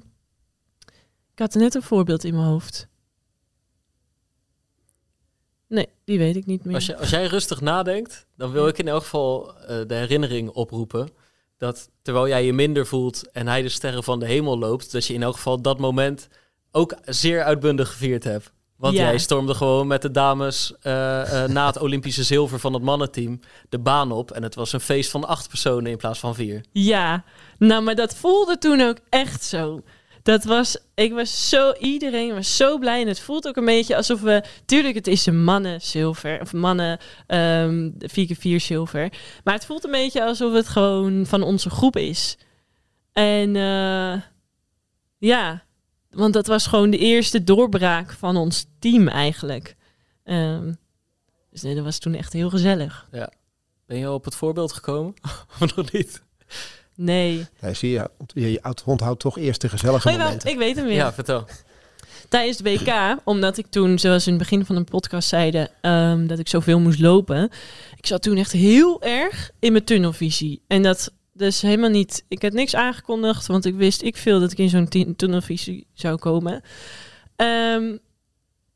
ik had net een voorbeeld in mijn hoofd. Nee, die weet ik niet meer. Als, als jij rustig nadenkt, dan wil ik in elk geval uh, de herinnering oproepen. Dat terwijl jij je minder voelt en hij de sterren van de hemel loopt, dat je in elk geval dat moment ook zeer uitbundig gevierd hebt. Want Ja. jij stormde gewoon met de dames eh, eh, na het Olympische zilver van het mannenteam de baan op. En het was een feest van acht personen in plaats van vier. Ja, nou, maar dat voelde toen ook echt zo. Dat was, ik was zo, iedereen was zo blij. En het voelt ook een beetje alsof we, tuurlijk, het is een mannen zilver, of mannen um, 4x4 zilver. Maar het voelt een beetje alsof het gewoon van onze groep is. En uh, ja, want dat was gewoon de eerste doorbraak van ons team eigenlijk. Um, dus nee, dat was toen echt heel gezellig. Ja. Ben je al op het voorbeeld gekomen? [laughs] of nog niet? Nee. Ja, zie je, je onthoudt toch eerst de gezellige oh, momenten. Ik weet hem weer. Ja, vertel. Tijdens de WK, omdat ik toen, zoals in het begin van de podcast zeiden, um, dat ik zoveel moest lopen. Ik zat toen echt heel erg in mijn tunnelvisie. En dat dus helemaal niet. Ik had niks aangekondigd, want ik wist ik veel dat ik in zo'n tunnelvisie zou komen. Um,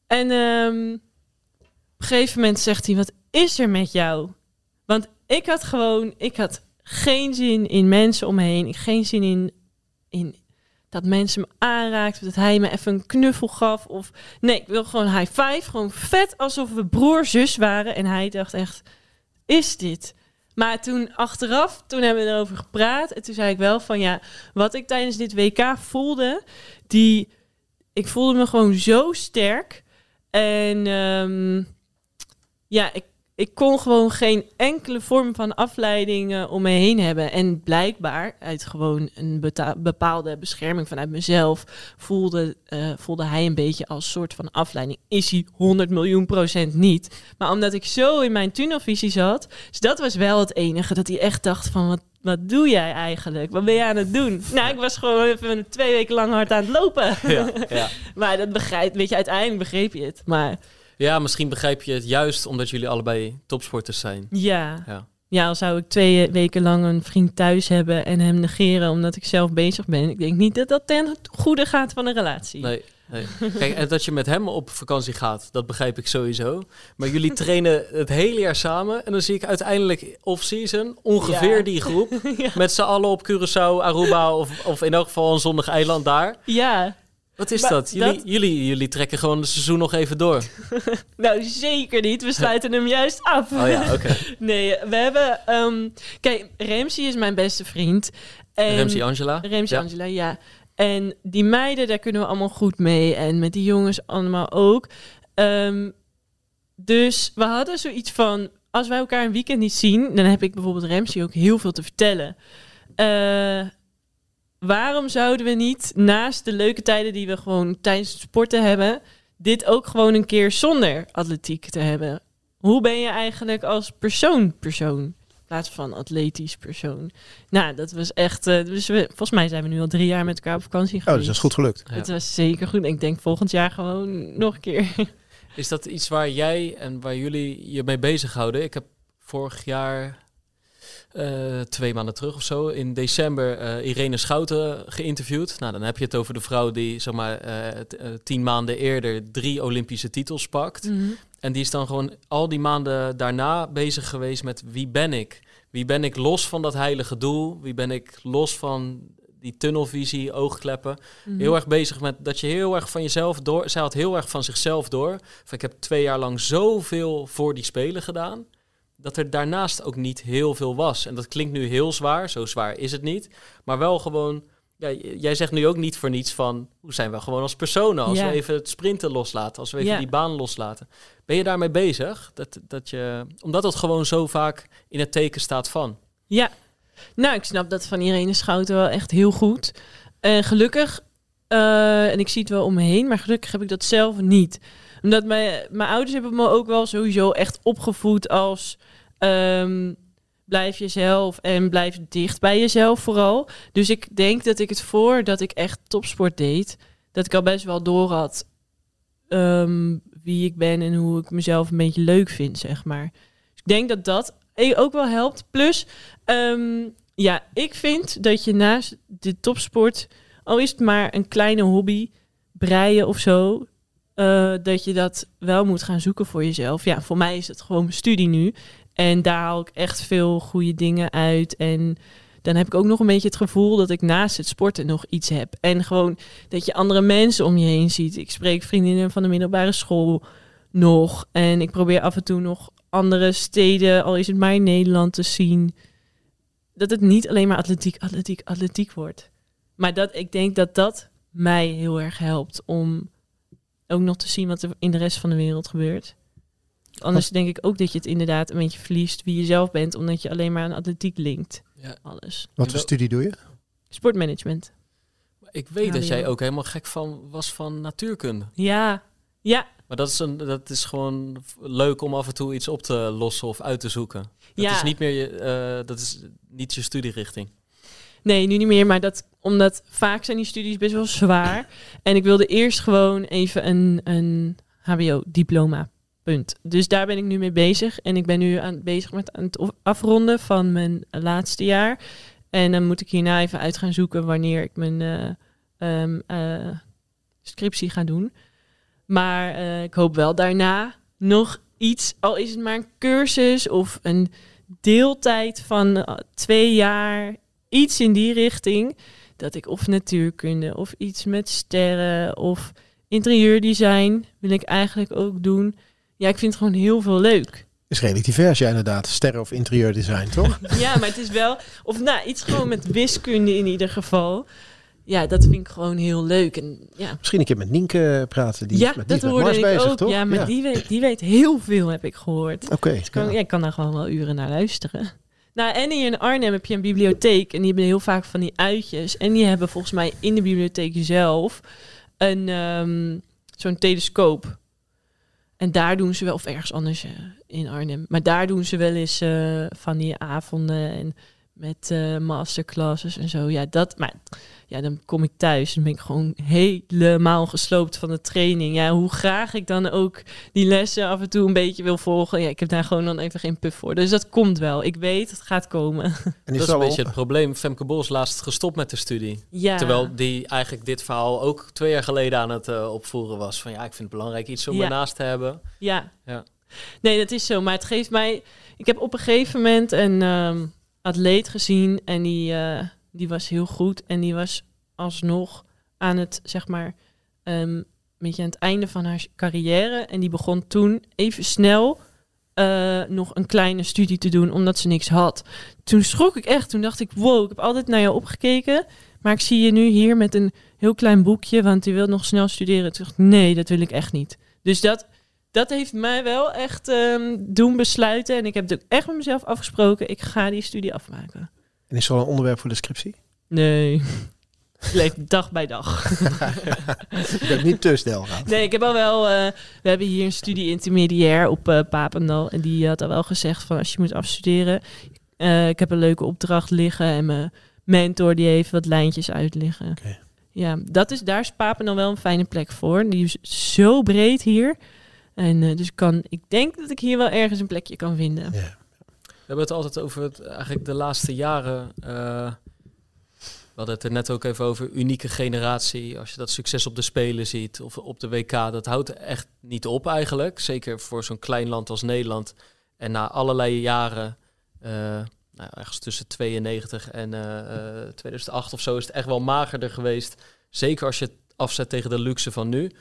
en um, op een gegeven moment zegt hij: Wat is er met jou? Want ik had gewoon, ik had geen zin in mensen om me heen. Geen zin in, in dat mensen me aanraakten. Dat hij me even een knuffel gaf. Of nee, ik wil gewoon high five. Gewoon vet alsof we broer-zus waren. En hij dacht echt, is dit? Maar toen achteraf, toen hebben we erover gepraat. En toen zei ik wel van ja, wat ik tijdens dit WK voelde. Die, ik voelde me gewoon zo sterk. En um, ja, ik ik kon gewoon geen enkele vorm van afleiding uh, om me heen hebben. En blijkbaar, uit gewoon een bepaalde bescherming vanuit mezelf, voelde, uh, voelde hij een beetje als soort van afleiding. Is hij 100 miljoen procent niet. Maar omdat ik zo in mijn tunnelvisie zat, dus dat was wel het enige, dat hij echt dacht van wat wat doe jij eigenlijk? Wat ben je aan het doen? Nou, ik was gewoon even twee weken lang hard aan het lopen. Ja, ja. [laughs] maar dat begrijp, weet je, uiteindelijk begreep je het. Maar ja, misschien begrijp je het juist omdat jullie allebei topsporters zijn. Ja. Ja, ja al zou ik twee weken lang een vriend thuis hebben en hem negeren omdat ik zelf bezig ben. Ik denk niet dat dat ten goede gaat van een relatie. Nee, nee. Kijk, en dat je met hem op vakantie gaat, dat begrijp ik sowieso. Maar jullie [laughs] trainen het hele jaar samen en dan zie ik uiteindelijk off-season ongeveer Ja. die groep. [laughs] ja. Met z'n allen op Curaçao, Aruba of, of in elk geval een zonnig eiland daar. ja, Wat is Maar dat? Jullie, dat- Jullie, jullie trekken gewoon het seizoen nog even door. [laughs] nou zeker niet. We sluiten hem juist af. Oh ja, oké. [laughs] Nee, we hebben... ehm, kijk, Ramsey is mijn beste vriend. En Ramsey Angela. Ramsey Ja. Angela, ja. En die meiden, daar kunnen we allemaal goed mee. En met die jongens allemaal ook. Ehm, dus we hadden zoiets van... Als wij elkaar een weekend niet zien... dan heb ik bijvoorbeeld Ramsey ook heel veel te vertellen. Eh, waarom zouden we niet naast de leuke tijden die we gewoon tijdens het sporten hebben, dit ook gewoon een keer zonder atletiek te hebben? Hoe ben je eigenlijk als persoon persoon? In plaats van atletisch persoon. Nou, dat was echt. eh, dus we, volgens mij zijn we nu al drie jaar met elkaar op vakantie Oh, geweest. dus dat is goed gelukt. Ja. Het was zeker goed. Ik denk volgend jaar gewoon nog een keer. Is dat iets waar jij en waar jullie je mee bezighouden? Ik heb vorig jaar, eh, twee maanden terug of zo, in december eh, Irene Schouten geïnterviewd. Nou, dan heb je het over de vrouw die, zeg maar, eh, tien maanden eerder drie Olympische titels pakt. En die is dan gewoon al die maanden daarna bezig geweest met wie ben ik? Wie ben ik los van dat heilige doel? Wie ben ik los van die tunnelvisie, oogkleppen? Mhm. Heel erg bezig met dat je heel erg van jezelf door. Zij had heel erg van zichzelf door. Van, ik heb twee jaar lang zoveel voor die spelen gedaan. Dat er daarnaast ook niet heel veel was. En dat klinkt nu heel zwaar. Zo zwaar is het niet. Maar wel gewoon. Ja, jij zegt nu ook niet voor niets van. Hoe zijn we gewoon als personen? Als Ja. we even het sprinten loslaten. Als we even Ja. die baan loslaten. Ben je daarmee bezig? Dat, dat je, omdat het gewoon zo vaak in het teken staat van. Ja, nou, ik snap dat van Irene Schouten wel echt heel goed. En gelukkig, eh, en ik zie het wel om me heen, maar gelukkig heb ik dat zelf niet. Omdat mijn, mijn ouders hebben me ook wel sowieso echt opgevoed als ehm, blijf jezelf en blijf dicht bij jezelf vooral. Dus ik denk dat ik het voordat ik echt topsport deed, dat ik al best wel door had ehm, wie ik ben en hoe ik mezelf een beetje leuk vind, zeg maar. Dus ik denk dat dat eh, ook wel helpt. Plus, Ehm, ja, ik vind dat je naast de topsport, al is het maar een kleine hobby, breien of zo, eh, dat je dat wel moet gaan zoeken voor jezelf. Ja, voor mij is het gewoon studie nu. En daar haal ik echt veel goede dingen uit. En dan heb ik ook nog een beetje het gevoel dat ik naast het sporten nog iets heb. En gewoon dat je andere mensen om je heen ziet. Ik spreek vriendinnen van de middelbare school nog. En ik probeer af en toe nog andere steden, al is het maar in Nederland, te zien dat het niet alleen maar atletiek, atletiek, atletiek wordt. Maar dat ik denk dat dat mij heel erg helpt om ook nog te zien wat er in de rest van de wereld gebeurt. Anders denk ik ook dat je het inderdaad een beetje verliest wie je zelf bent, omdat je alleen maar aan atletiek linkt. Ja. Alles. Wat voor studie doe je? Sportmanagement. Ik weet dat jij ook helemaal gek van was van natuurkunde. Ja, ja, Maar dat is, een, dat is gewoon leuk om af en toe iets op te lossen of uit te zoeken. Dat ja. is niet meer je, eh, dat is niet je studierichting. Nee, nu niet meer. Maar dat, omdat vaak zijn die studies best wel zwaar. En ik wilde eerst gewoon even een, een HBO-diploma. Punt. Dus daar ben ik nu mee bezig. En ik ben nu aan, bezig met aan het afronden van mijn laatste jaar. En dan moet ik hierna even uit gaan zoeken wanneer ik mijn eh, ehm, eh, scriptie ga doen. Maar eh, ik hoop wel daarna nog iets, al is het maar een cursus of een deeltijd van twee jaar, iets in die richting. Dat ik of natuurkunde of iets met sterren of interieurdesign wil ik eigenlijk ook doen. Ja, ik vind het gewoon heel veel leuk. Is redelijk divers, ja inderdaad. Sterren of interieurdesign, toch? [laughs] Ja, maar het is wel, of nou, iets gewoon met wiskunde in ieder geval. Ja, dat vind ik gewoon heel leuk. En ja, Misschien een keer met Nienke praten. Die ja is met, die dat hoorde ik bezig, ook. toch? Ja, maar Die, weet, die weet heel veel, heb ik gehoord. Oké. Dus ja. ik kan daar gewoon wel uren naar luisteren. Nou, en hier in Arnhem heb je een bibliotheek. En die hebben heel vaak van die uitjes. En die hebben volgens mij in de bibliotheek zelf een ehm, zo'n telescoop. En daar doen ze wel, of ergens anders eh, in Arnhem. Maar daar doen ze wel eens eh, van die avonden en met eh, masterclasses en zo. Ja, dat, maar ja, dan kom ik thuis en ben ik gewoon helemaal gesloopt van de training. Ja, hoe graag ik dan ook die lessen af en toe een beetje wil volgen. Ja, ik heb daar gewoon dan even geen puff voor. Dus dat komt wel. Ik weet, het gaat komen. [laughs] En is dat is het een beetje het probleem. Femke Bos is laatst gestopt met de studie. Ja. Terwijl die eigenlijk dit verhaal ook twee jaar geleden aan het eh, opvoeren was. Van ja, ik vind het belangrijk iets om Ja. ernaast te hebben. Ja. Ja. Nee, dat is zo. Maar het geeft mij... Ik heb op een gegeven moment een ehm, atleet gezien. En die, eh, die was heel goed. En die was alsnog aan het, zeg maar... een beetje aan het einde van haar carrière. En die begon toen even snel... eh, nog een kleine studie te doen, omdat ze niks had. Toen schrok ik echt. Toen dacht ik, wow, ik heb altijd naar jou opgekeken. Maar ik zie je nu hier met een heel klein boekje, want die wil nog snel studeren. Toen dacht ik, nee, dat wil ik echt niet. Dus dat, dat heeft mij wel echt ehm, doen besluiten. En ik heb het ook echt met mezelf afgesproken. Ik ga die studie afmaken. En is er al een onderwerp voor de scriptie? Nee. [laughs] Ik leef dag bij dag. [laughs] Je bent niet te snel gaan. Nee, ik heb al wel. eh, we hebben hier een studie intermediair op eh, Papendal. En die had al wel gezegd van als je moet afstuderen. eh, ik heb een leuke opdracht liggen. En mijn mentor die heeft wat lijntjes uitliggen. Oké. Ja, dat is, daar is Papendal wel een fijne plek voor. Die is zo breed hier. En eh, dus kan, ik denk dat ik hier wel ergens een plekje kan vinden. Ja. We hebben het altijd over het, eigenlijk de laatste jaren. eh, we hadden het er net ook even over unieke generatie. Als je dat succes op de Spelen ziet of op de WK, dat houdt echt niet op eigenlijk. Zeker voor zo'n klein land als Nederland. En na allerlei jaren, eh, nou, ergens tussen 92 en eh, eh, 2008 of zo, is het echt wel magerder geweest. Zeker als je het afzet tegen de luxe van nu.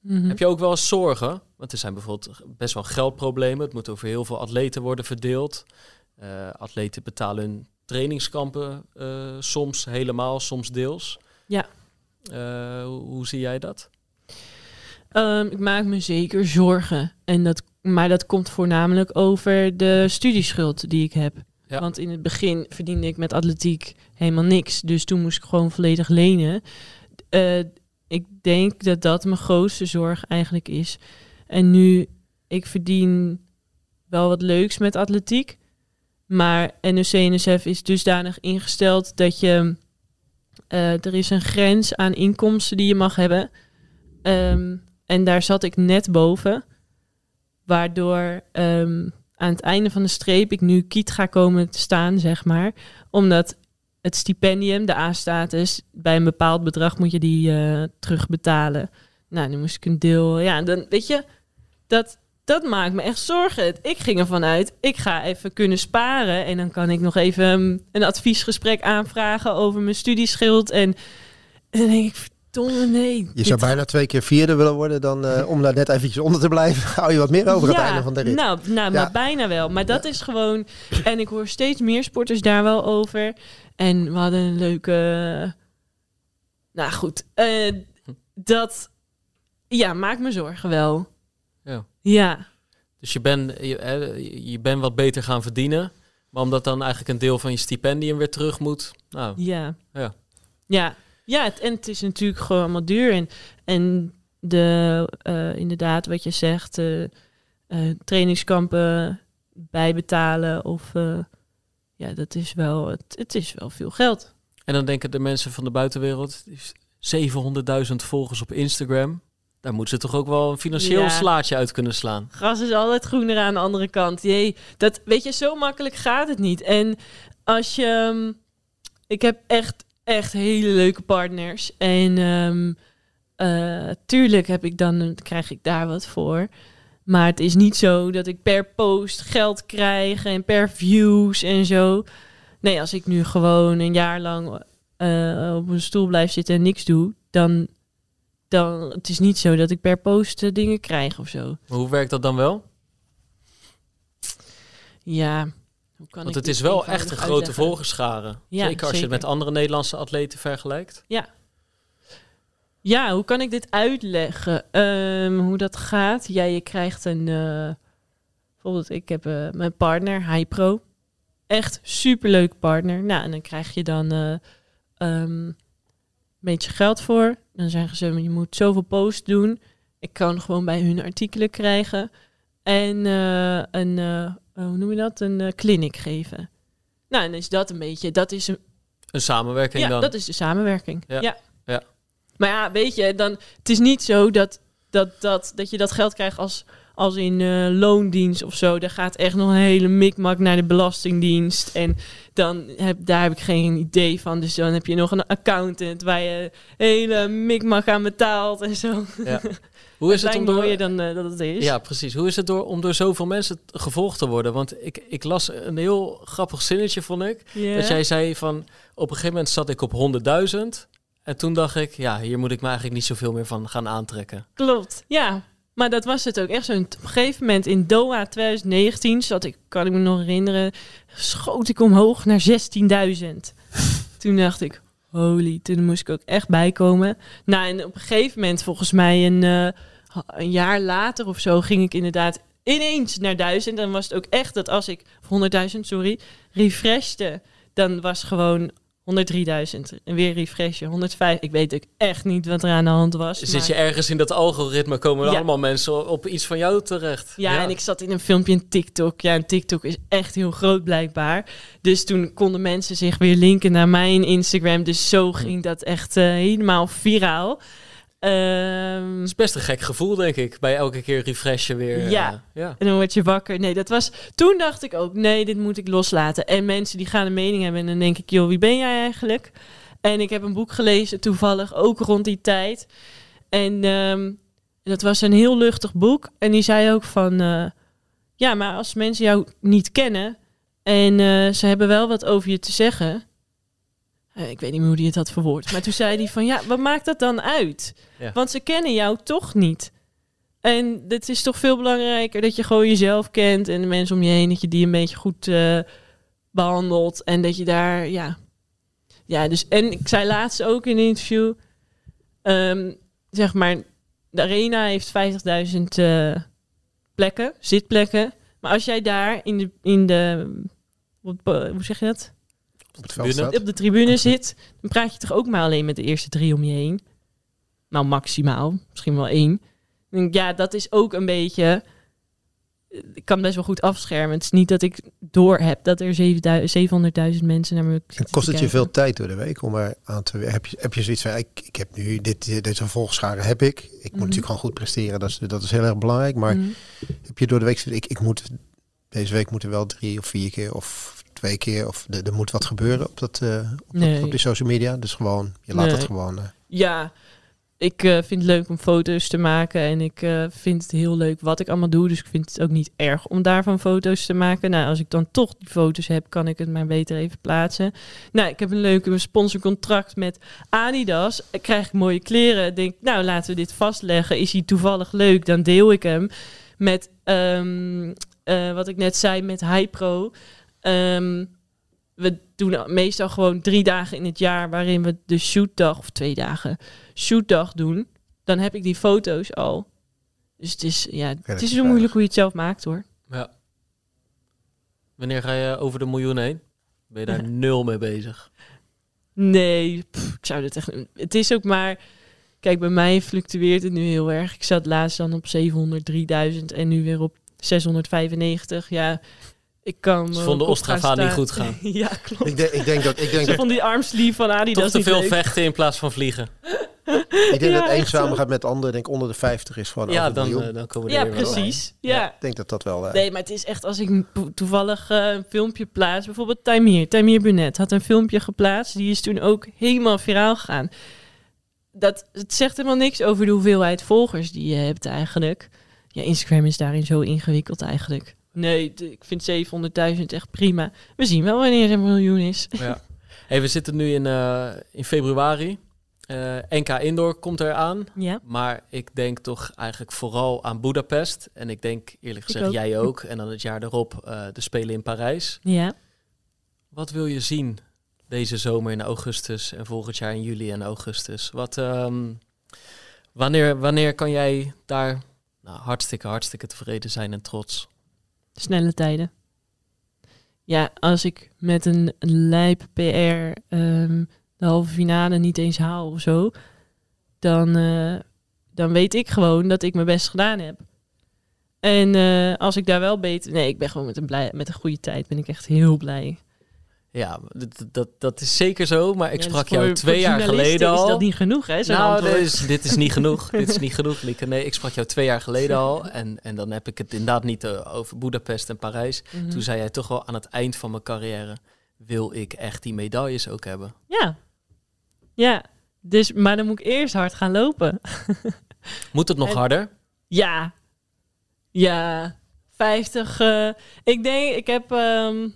Mhm. Heb je ook wel eens zorgen? Want er zijn bijvoorbeeld best wel geldproblemen. Het moet over heel veel atleten worden verdeeld. Eh, atleten betalen hun trainingskampen eh, soms helemaal, soms deels. Ja. Eh, hoe, hoe zie jij dat? Ehm, ik maak me zeker zorgen. En dat, maar dat komt voornamelijk over de studieschuld die ik heb. Ja. Want in het begin verdiende ik met atletiek helemaal niks. Dus toen moest ik gewoon volledig lenen. Eh, ik denk dat dat mijn grootste zorg eigenlijk is. En nu, ik verdien wel wat leuks met atletiek. Maar NOC-NSF is dusdanig ingesteld dat je... eh, er is een grens aan inkomsten die je mag hebben. Ehm, en daar zat ik net boven. Waardoor ehm, aan het einde van de streep ik nu kiet ga komen te staan, zeg maar. Omdat het stipendium, de A-status, bij een bepaald bedrag moet je die eh, terugbetalen. Nou, nu moest ik een deel... Ja, dan weet je, dat, dat maakt me echt zorgen. Ik ging ervan uit, ik ga even kunnen sparen. En dan kan ik nog even um, een adviesgesprek aanvragen over mijn studieschuld. En, en dan denk ik, verdomme, nee. Je zou bijna twee keer vierde willen worden dan eh, om daar net eventjes onder te blijven. [laughs] Hou je wat meer over aan het einde van de rit. Nou, nou Ja. maar bijna wel. Maar dat is gewoon... En ik hoor steeds meer sporters daar wel over. En we hadden een leuke... Nou goed, eh, dat... Ja, maakt me zorgen wel. Ja. Ja, Dus je bent je, eh, je bent wat beter gaan verdienen. Maar omdat dan eigenlijk een deel van je stipendium weer terug moet. Nou, ja. Ja. Ja, ja het, en het is natuurlijk gewoon allemaal duur. En, en de, eh, inderdaad, wat je zegt, eh, trainingskampen bijbetalen of... ja, dat is wel, het, het is wel veel geld. En dan denken de mensen van de buitenwereld, die is 700.000 volgers op Instagram. Daar moeten ze toch ook wel een financieel Ja. slaatje uit kunnen slaan. Gras is altijd groener aan de andere kant. Jee, dat, weet je, zo makkelijk gaat het niet. En als je... ehm, ik heb echt, echt hele leuke partners. En eh, tuurlijk heb ik dan, krijg ik daar wat voor. Maar het is niet zo dat ik per post geld krijg en per views en zo. Nee, als ik nu gewoon een jaar lang eh, op een stoel blijf zitten en niks doe, dan, dan het is niet zo dat ik per post eh, dingen krijg of zo. Maar hoe werkt dat dan wel? Ja. Hoe kan Want het is wel echt een grote uitleggen? volgerschare. Ja, zeker als je het met andere Nederlandse atleten vergelijkt. Ja, hoe kan ik dit uitleggen? Ehm, hoe dat gaat? Ja, je krijgt een... eh, bijvoorbeeld, ik heb eh, mijn partner, Hypro. Echt superleuk partner. Nou, en dan krijg je dan eh, ehm, een beetje geld voor. Dan zeggen ze, je moet zoveel posts doen. Ik kan gewoon bij hun artikelen krijgen. En een, hoe noem je dat? Een clinic geven. Nou, en dan is dat een beetje... Dat is een, Een samenwerking ja, dan. dat is de samenwerking. Ja, Ja. Maar ja, weet je, dan, het is niet zo dat, dat, dat, dat je dat geld krijgt als, als in eh, loondienst of zo. Daar gaat echt nog een hele mikmak naar de belastingdienst. En dan heb, daar heb ik geen idee van. Dus dan heb je nog een accountant waar je hele mikmak aan betaalt en zo. Ja. [laughs] Hoe is het om door... mooier dan eh, dat het is? Ja, precies. Hoe is het door, om door zoveel mensen gevolgd te worden? Want ik, ik las een heel grappig zinnetje, vond ik. Dat jij zei van, op een gegeven moment zat ik op 100.000. En toen dacht ik, ja, hier moet ik me eigenlijk niet zoveel meer van gaan aantrekken. Klopt, ja. Maar dat was het ook echt zo. Op een gegeven moment in Doha 2019 zat ik, kan ik me nog herinneren, schoot ik omhoog naar 16.000. [laughs] toen dacht ik, holy, toen moest ik ook echt bijkomen. Nou, en op een gegeven moment, volgens mij een, eh, een jaar later of zo, ging ik inderdaad ineens naar 1000. Dan was het ook echt dat als ik, of 100.000, sorry, refreshte, dan was gewoon 103.000. En weer refreshen, 105. Ik weet ook echt niet wat er aan de hand was. Zit je ergens in dat algoritme, komen er Ja. allemaal mensen op iets van jou terecht. Ja, en ik zat in een filmpje in TikTok. Ja, en TikTok is echt heel groot blijkbaar. Dus toen konden mensen zich weer linken naar mijn Instagram. Dus zo ging dat echt eh, helemaal viraal. Ehm, Het is best een gek gevoel, denk ik, bij elke keer refreshen weer. Ja. eh, ja. En dan word je wakker. Nee, dat was. Toen dacht ik ook, nee, dit moet ik loslaten. En mensen die gaan een mening hebben. En dan denk ik, joh, wie ben jij eigenlijk? En ik heb een boek gelezen, toevallig ook rond die tijd. En ehm, dat was een heel luchtig boek. En die zei ook van, eh, ja, maar als mensen jou niet kennen en eh, ze hebben wel wat over je te zeggen. Eh, ik weet niet meer hoe die het had verwoord. Maar toen zei hij van, ja, wat maakt dat dan uit? Ja. Want ze kennen jou toch niet. En het is toch veel belangrijker dat je gewoon jezelf kent en de mensen om je heen, dat je die een beetje goed eh, behandelt. En dat je daar, ja. Ja, dus, en ik zei laatst ook in een interview, ehm, zeg maar, de arena heeft 50.000 eh, plekken, zitplekken. Maar als jij daar in de, in de hoe zeg je dat? Op veld staat. op de tribune zit, dan praat je toch ook maar alleen met de eerste drie om je heen. Nou, maximaal. Misschien wel één. Denk, Ja, dat is ook een beetje... Ik kan best wel goed afschermen. Het is niet dat ik door heb dat er 7000 700.000 mensen naar me En kost het je veel tijd door de week om er aan te werken? Heb je, heb je zoiets van, ik, ik heb nu dit, deze volgscharen heb ik. Ik moet Mhm. natuurlijk gewoon goed presteren. Dat is, dat is heel erg belangrijk. Maar Mhm. heb je door de week, ik, ik moet, deze week moeten wel drie of vier keer of twee keer. Of er, er moet wat gebeuren op, dat, eh, op, Nee. op die social media. Dus gewoon, je laat Nee. het gewoon. eh, Ja, ik eh, vind het leuk om foto's te maken en ik vind het heel leuk wat ik allemaal doe. Dus ik vind het ook niet erg om daarvan foto's te maken. Nou, als ik dan toch die foto's heb, kan ik het maar beter even plaatsen. Nou, ik heb een leuke sponsorcontract met Adidas. Ik krijg mooie kleren. Ik Denk, nou, laten we dit vastleggen. Is hij toevallig leuk, dan deel ik hem. Met ehm, eh, wat ik net zei met Hypro. Ehm we doen meestal gewoon drie dagen in het jaar waarin we de shootdag of twee dagen shootdag doen. Dan heb ik die foto's al. Dus het is, ja, het is zo moeilijk hoe je het zelf maakt hoor. Ja. Wanneer ga je over de miljoen heen? Ben je daar [laughs] nul mee bezig? Nee, pff, ik zou dit echt. Het is ook maar. Kijk, bij mij fluctueert het nu heel erg. Ik zat laatst dan op 703.000 en nu weer op 695. Ja, ik kan. Ze me vonden Ostrava niet goed gaan. [laughs] ja, klopt. Ik, denk, ik denk dat, ik denk Ze dat, vond die armsleeve van Adidas Toch te veel leuk. vechten in plaats van vliegen. ik denk [laughs] Ja, dat één samen gaat met de ander. Denk onder de 50 is gewoon Ja, dan, eh, dan komen we Ja, er bij. precies. Ja. Ik denk dat dat wel... eh, Nee, maar het is echt als ik to- toevallig eh, een filmpje plaats. Bijvoorbeeld Taimir, Taimir Burnett had een filmpje geplaatst. Die is toen ook helemaal viraal gegaan. Dat, het zegt helemaal niks over de hoeveelheid volgers die je hebt eigenlijk. Ja, Instagram is daarin zo ingewikkeld eigenlijk. Nee, ik vind 700.000 echt prima. We zien wel wanneer het een miljoen is. Ja. Hey, we zitten nu in, eh, in februari. Eh, NK Indoor komt eraan. Ja, Maar ik denk toch eigenlijk vooral aan Budapest. En ik denk eerlijk gezegd ook. jij ook. En dan het jaar erop eh, de Spelen in Parijs. ja. Wat wil je zien deze zomer in augustus en volgend jaar in juli en augustus? Wat, ehm, wanneer, wanneer kan jij daar nou, hartstikke, hartstikke tevreden zijn en trots? Snelle tijden. Ja, als ik met een lijp PR ehm, de halve finale niet eens haal of zo, dan, eh, dan weet ik gewoon dat ik mijn best gedaan heb. En eh, als ik daar wel beter... Nee, ik ben gewoon met een, blij, met een goede tijd ben ik echt heel blij. Ja, dat, dat, dat is zeker zo. Maar ik Ja, sprak dus voor- jou twee jaar geleden al. is dat niet genoeg, hè? nou, dit is, dit is niet genoeg. [laughs] dit is niet genoeg, Lieke. Nee, ik sprak jou twee jaar geleden [laughs] al. En, en dan heb ik het inderdaad niet eh, over Budapest en Parijs. Mhm. Toen zei jij toch wel aan het eind van mijn carrière... wil ik echt die medailles ook hebben. Ja. Ja. Dus, maar dan moet ik eerst hard gaan lopen. [laughs] Moet het nog En- harder? Ja. Ja. 50. eh, ik denk, ik heb. ehm,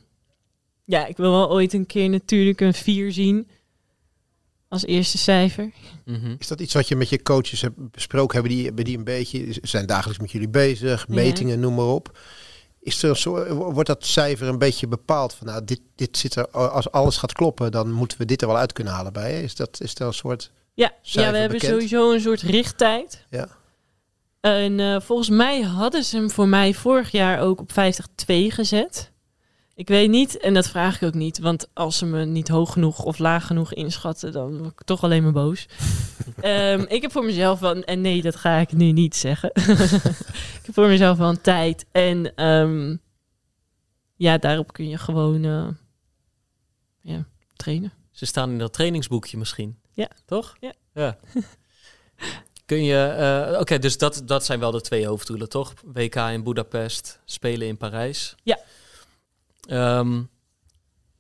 ja, ik wil wel ooit een keer natuurlijk een 4 zien. Als eerste cijfer. Mhm. Is dat iets wat je met je coaches hebt besproken? Hebben die, hebben die een beetje, zijn dagelijks met jullie bezig, metingen, noem maar op. Is er een soort, wordt dat cijfer een beetje bepaald van nou, dit, dit zit er, als alles gaat kloppen, dan moeten we dit er wel uit kunnen halen bij? Is dat, is dat een soort, Ja, ja we hebben bekend? sowieso een soort richttijd. ja? En eh, volgens mij hadden ze hem voor mij vorig jaar ook op 50-2 gezet. Ik weet niet, en dat vraag ik ook niet. Want als ze me niet hoog genoeg of laag genoeg inschatten, dan word ik toch alleen maar boos. [laughs] Ehm, ik heb voor mezelf wel, en nee, dat ga ik nu niet zeggen. [laughs] ik heb voor mezelf wel een tijd. En ehm, ja, daarop kun je gewoon eh, ja, trainen. Ze staan in dat trainingsboekje misschien. Ja. Toch? Ja. ja. [laughs] Kun je, eh, oké, dus dat, dat zijn wel de twee hoofddoelen, toch? WK in Budapest, Spelen in Parijs. Ja. Ehm,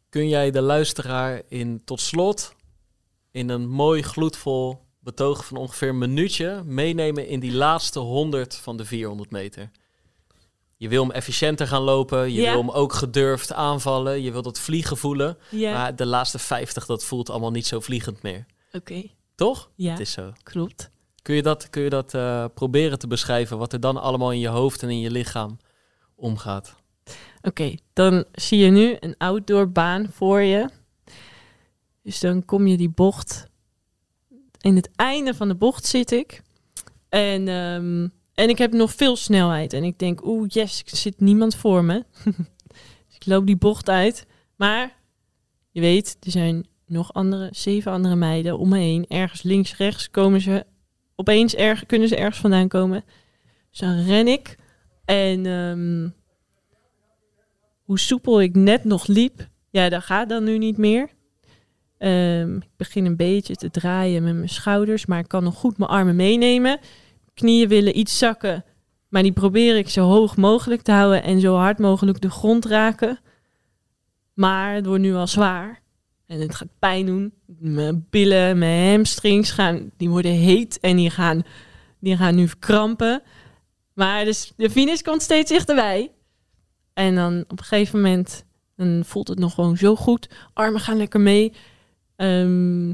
kun jij de luisteraar in tot slot in een mooi gloedvol betoog van ongeveer een minuutje meenemen in die laatste 100 van de 400 meter? Je wil hem efficiënter gaan lopen, je wil hem ook gedurfd aanvallen, je wil dat vliegen voelen. Maar de laatste 50, dat voelt allemaal niet zo vliegend meer. oké. Toch? Ja, Het is zo. klopt. Kun je dat, kun je dat eh, proberen te beschrijven, wat er dan allemaal in je hoofd en in je lichaam omgaat? Oké, dan zie je nu een outdoorbaan voor je. Dus dan kom je die bocht. In het einde van de bocht zit ik. En, ehm, en ik heb nog veel snelheid. En ik denk, oeh, yes, er zit niemand voor me. [laughs] dus ik loop die bocht uit. Maar je weet, er zijn nog andere, zeven andere meiden om me heen. Ergens links, rechts komen ze. Opeens erg, kunnen ze ergens vandaan komen. Dus dan ren ik. En ehm, hoe soepel ik net nog liep, ja, dat gaat dan nu niet meer. Ehm, ik begin een beetje te draaien met mijn schouders, maar ik kan nog goed mijn armen meenemen. Knieën willen iets zakken, maar die probeer ik zo hoog mogelijk te houden en zo hard mogelijk de grond raken. Maar het wordt nu al zwaar en het gaat pijn doen. Mijn billen, mijn hamstrings gaan, die worden heet en die gaan, die gaan nu verkrampen. Maar dus de finish komt steeds dichterbij. En dan op een gegeven moment dan voelt het nog gewoon zo goed. Armen gaan lekker mee. Ehm,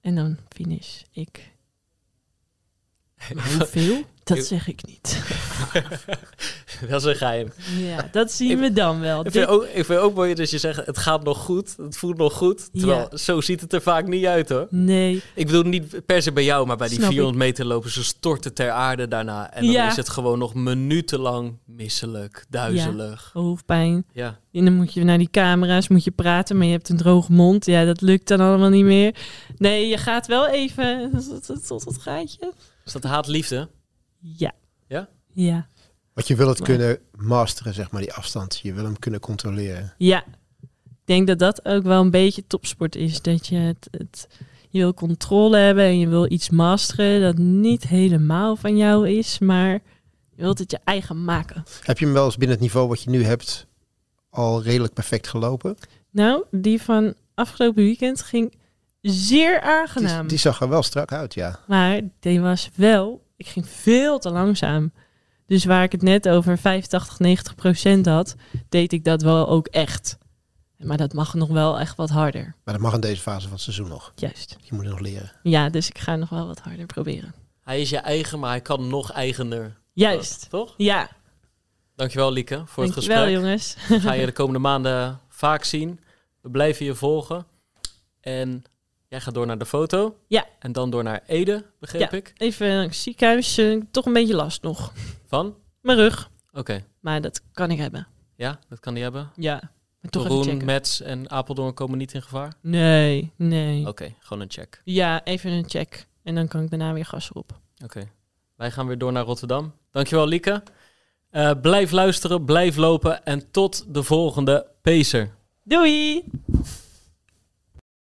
en dan finish ik. Hoeveel? [laughs] Dat zeg ik niet. [laughs] dat is een geheim. Ja, dat zien we dan wel. Ik vind, ook, ik vind ook mooi dat je zegt, het gaat nog goed, het voelt nog goed. Terwijl, Ja. zo ziet het er vaak niet uit hoor. Nee, Ik bedoel niet per se bij jou, maar bij die Snap ik. 400 meter lopen ze storten ter aarde daarna. En dan Ja. is het gewoon nog minutenlang misselijk, duizelig. hoofdpijn. Ja. En dan moet je naar die camera's, moet je praten, maar je hebt een droge mond. Ja, dat lukt dan allemaal niet meer. Nee, je gaat wel even tot het gaatje. Is dat haat-liefde? Ja. Ja? Ja. Want je wil het Maar- kunnen masteren, zeg maar, die afstand. Je wil hem kunnen controleren. Ja, ik denk dat dat ook wel een beetje topsport is. Dat je het, het je wil controle hebben en je wil iets masteren dat niet helemaal van jou is, maar je wilt het je eigen maken. Heb je hem wel eens binnen het niveau wat je nu hebt al redelijk perfect gelopen? Nou, die van afgelopen weekend ging zeer aangenaam. die zag er wel strak uit, ja. Maar die was wel, ik ging veel te langzaam. Dus waar ik het net over 85, 90 procent had, deed ik dat wel ook echt. Maar dat mag nog wel echt wat harder. Maar dat mag in deze fase van het seizoen nog. Juist. Je moet het nog leren. Ja, dus ik ga nog wel wat harder proberen. Hij is je eigen, maar hij kan nog eigener. Juist. Toch? Ja, Dankjewel Lieke voor het dankjewel gesprek. jongens. Ga je de komende maanden vaak zien. We blijven je volgen. En jij gaat door naar de foto. Ja. En dan door naar Ede, begreep Ja. ik. Even naar het ziekenhuis, eh, toch een beetje last nog. Van? Mijn rug, Oké. maar dat kan ik hebben. Ja, dat kan hij hebben. Ja, maar toch checken. Mets en Apeldoorn komen niet in gevaar? Nee, nee. Oké, gewoon een check. Ja, even een check. En dan kan ik daarna weer gas erop. Oké. Wij gaan weer door naar Rotterdam. Dankjewel Lieke. Eh, blijf luisteren, blijf lopen en tot de volgende Pacer. Doei!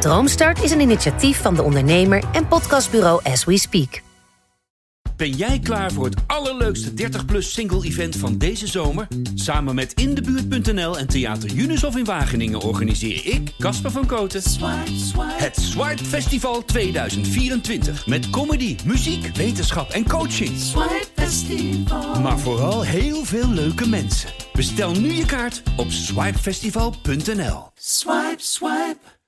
Droomstart is een initiatief van de ondernemer en podcastbureau As We Speak. Ben jij klaar voor het allerleukste 30-plus single-event van deze zomer? Samen met Indebuurt.nl en Theater Junushof in Wageningen organiseer ik, Casper van Koten, het Swipe Festival 2024. Met comedy, muziek, wetenschap en coaching. Maar vooral heel veel leuke mensen. Bestel nu je kaart op swipefestival.nl. Swipe, swipe.